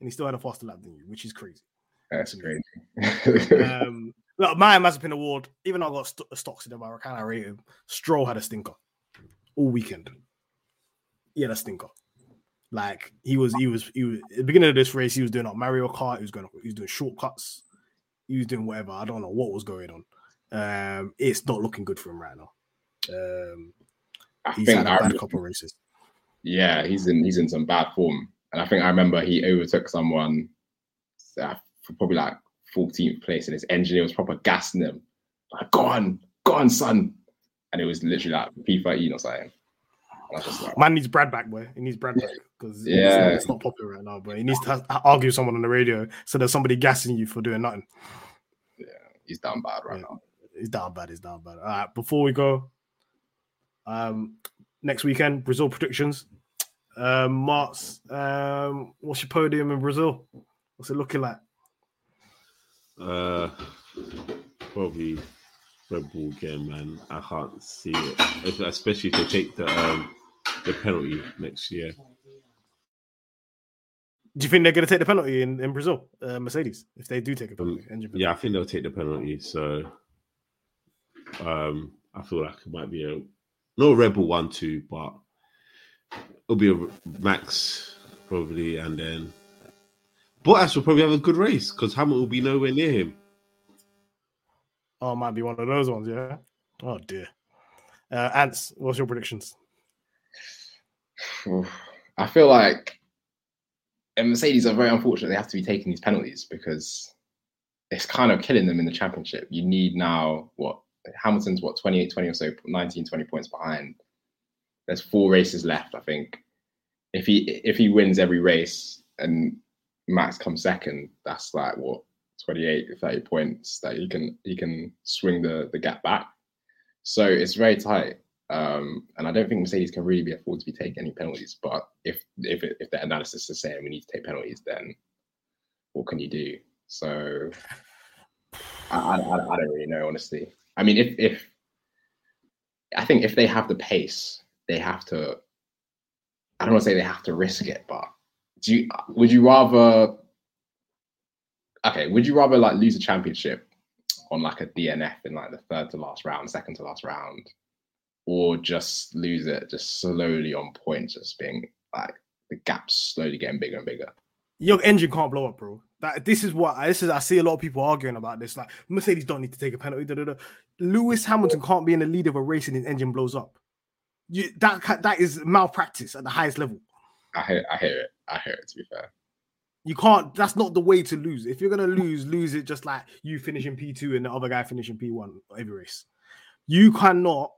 and he still had a faster lap than you, which is crazy. That's crazy. Um, look, my Mazepin award, even though I got st- stocks in him, I kind of rate him. Stroll had a stinker all weekend. He had a stinker. Like he was, he was, he was. At the beginning of this race, he was doing like Mario Kart. He was going, he was doing shortcuts. He was doing whatever. I don't know what was going on. Um, it's not looking good for him right now. Um, I he's think had a I bad remember- couple races. yeah, he's in. He's in some bad form, and I think I remember he overtook someone uh, for probably like 14th place, and his engineer was proper gassing him, like, "Go on, go on, son!" And it was literally like P13 or something. And I was just like, Man needs Brad back, boy. He needs Brad back because Yeah. it's, not popular right now. But he needs to argue with someone on the radio so there's somebody gassing you for doing nothing. Yeah, he's down bad right Yeah. now. He's down bad. He's down bad. All right. Before we go, um, next weekend Brazil predictions. Um, Martz, um, what's your podium in Brazil? What's it looking like? Uh, probably Red Bull again, man. I can't see it, especially if they take the um, the penalty next year. Do you think they're going to take the penalty in, in Brazil, uh, Mercedes, if they do take a penalty? Um, yeah, I think they'll take the penalty. So um, I feel like it might be a not no Red Bull one two, but it'll be a Max probably, and then Bottas will probably have a good race because Hamilton will be nowhere near him. Oh, it might be one of those ones, yeah. Oh dear. Uh, Antz, what's your predictions? I feel like and Mercedes are very unfortunate they have to be taking these penalties because it's kind of killing them in the championship. You need now what Hamilton's what 28 20 or so 19 20 points behind. There's four races left, I think. If he if he wins every race and Max comes second, that's like what 28 30 points that he can he can swing the the gap back. So it's very tight. Um, and I don't think Mercedes can really be afford to be taking any penalties. But if if it, if the analysis is saying we need to take penalties, then what can you do? So I, I, I don't really know, honestly. I mean, if if I think if they have the pace, they have to. I don't want to say they have to risk it, but do you would you rather? Okay, would you rather like lose a championship on like a DNF in like the third to last round, second to last round, or just lose it just slowly on points, just being like the gaps slowly getting bigger and bigger. Your engine can't blow up, bro. That this is what this is. I see a lot of people arguing about this. Like Mercedes don't need to take a penalty. Da, da, da. Lewis Hamilton can't be in the lead of a race and his engine blows up. You, that that is malpractice at the highest level. I hear, I hear it. I hear it. To be fair, you can't. That's not the way to lose. If you're gonna lose, lose it just like you finishing P two and the other guy finishing P one every race. You cannot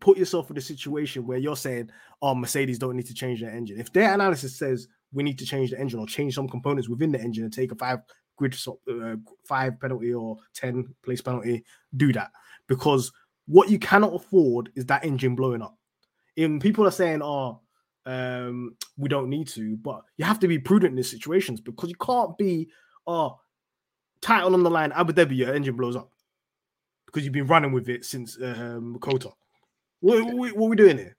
put yourself in a situation where you're saying, "Oh, Mercedes don't need to change their engine." If their analysis says we need to change the engine or change some components within the engine and take a five grid uh, five penalty or ten place penalty, do that because what you cannot afford is that engine blowing up. And people are saying, "Oh, um, we don't need to," but you have to be prudent in these situations because you can't be, "Oh, title on the line, Abu Dhabi, your engine blows up." Because you've been running with it since um, COTA. What, what, what are we doing here?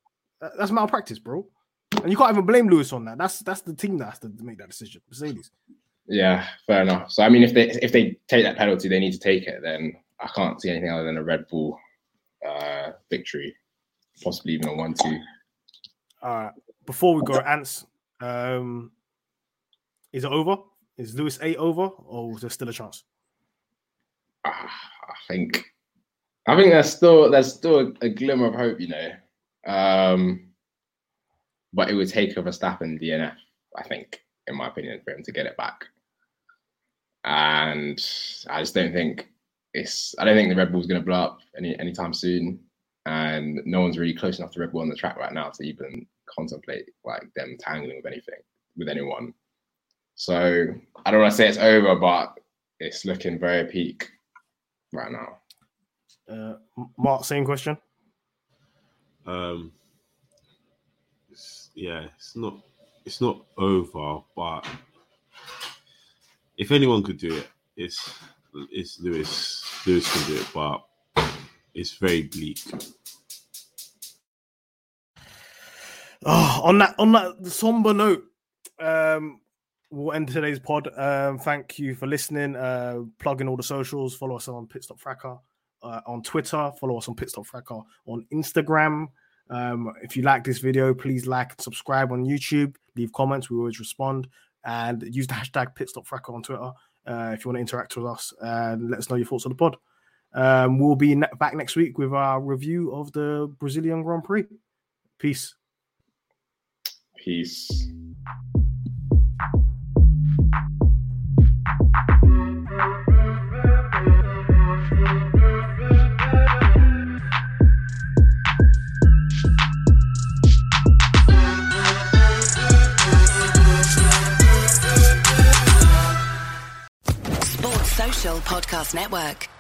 That's malpractice, bro. And you can't even blame Lewis on that. That's that's the team that has to make that decision. Mercedes. Yeah, fair enough. So I mean, if they if they take that penalty, they need to take it. Then I can't see anything other than a Red Bull uh, victory, possibly even a one-two. All right. Before we go, Antz, um, is it over? Is Lewis eight over, or is there still a chance? Uh, I think I think there's still there's still a, glimmer of hope, you know. Um, but it would take a Verstappen DNF, I think, in my opinion, for him to get it back. And I just don't think it's I don't think the Red Bull's gonna blow up any anytime soon. And no one's really close enough to Red Bull on the track right now to even contemplate like them tangling with anything with anyone. So I don't want to say it's over, but it's looking very peak right now. Uh, Martz, same question. Um, it's, yeah, it's not it's not over, but if anyone could do it, it's it's Lewis. Lewis can do it, but it's very bleak. Oh, on that on that somber note, um, we'll end today's pod. Um, thank you for listening. Uh, plug in all the socials. Follow us on Pitstop Fracas uh, on Twitter. Follow us on Pitstop Fracas on Instagram. Um, if you like this video, please like and subscribe on YouTube. Leave comments. We always respond. And use the hashtag Pitstop Fracas on Twitter uh, if you want to interact with us and let us know your thoughts on the pod. Um, we'll be ne- back next week with our review of the Brazilian Grand Prix. Peace. Peace. Sports social Podcast Network.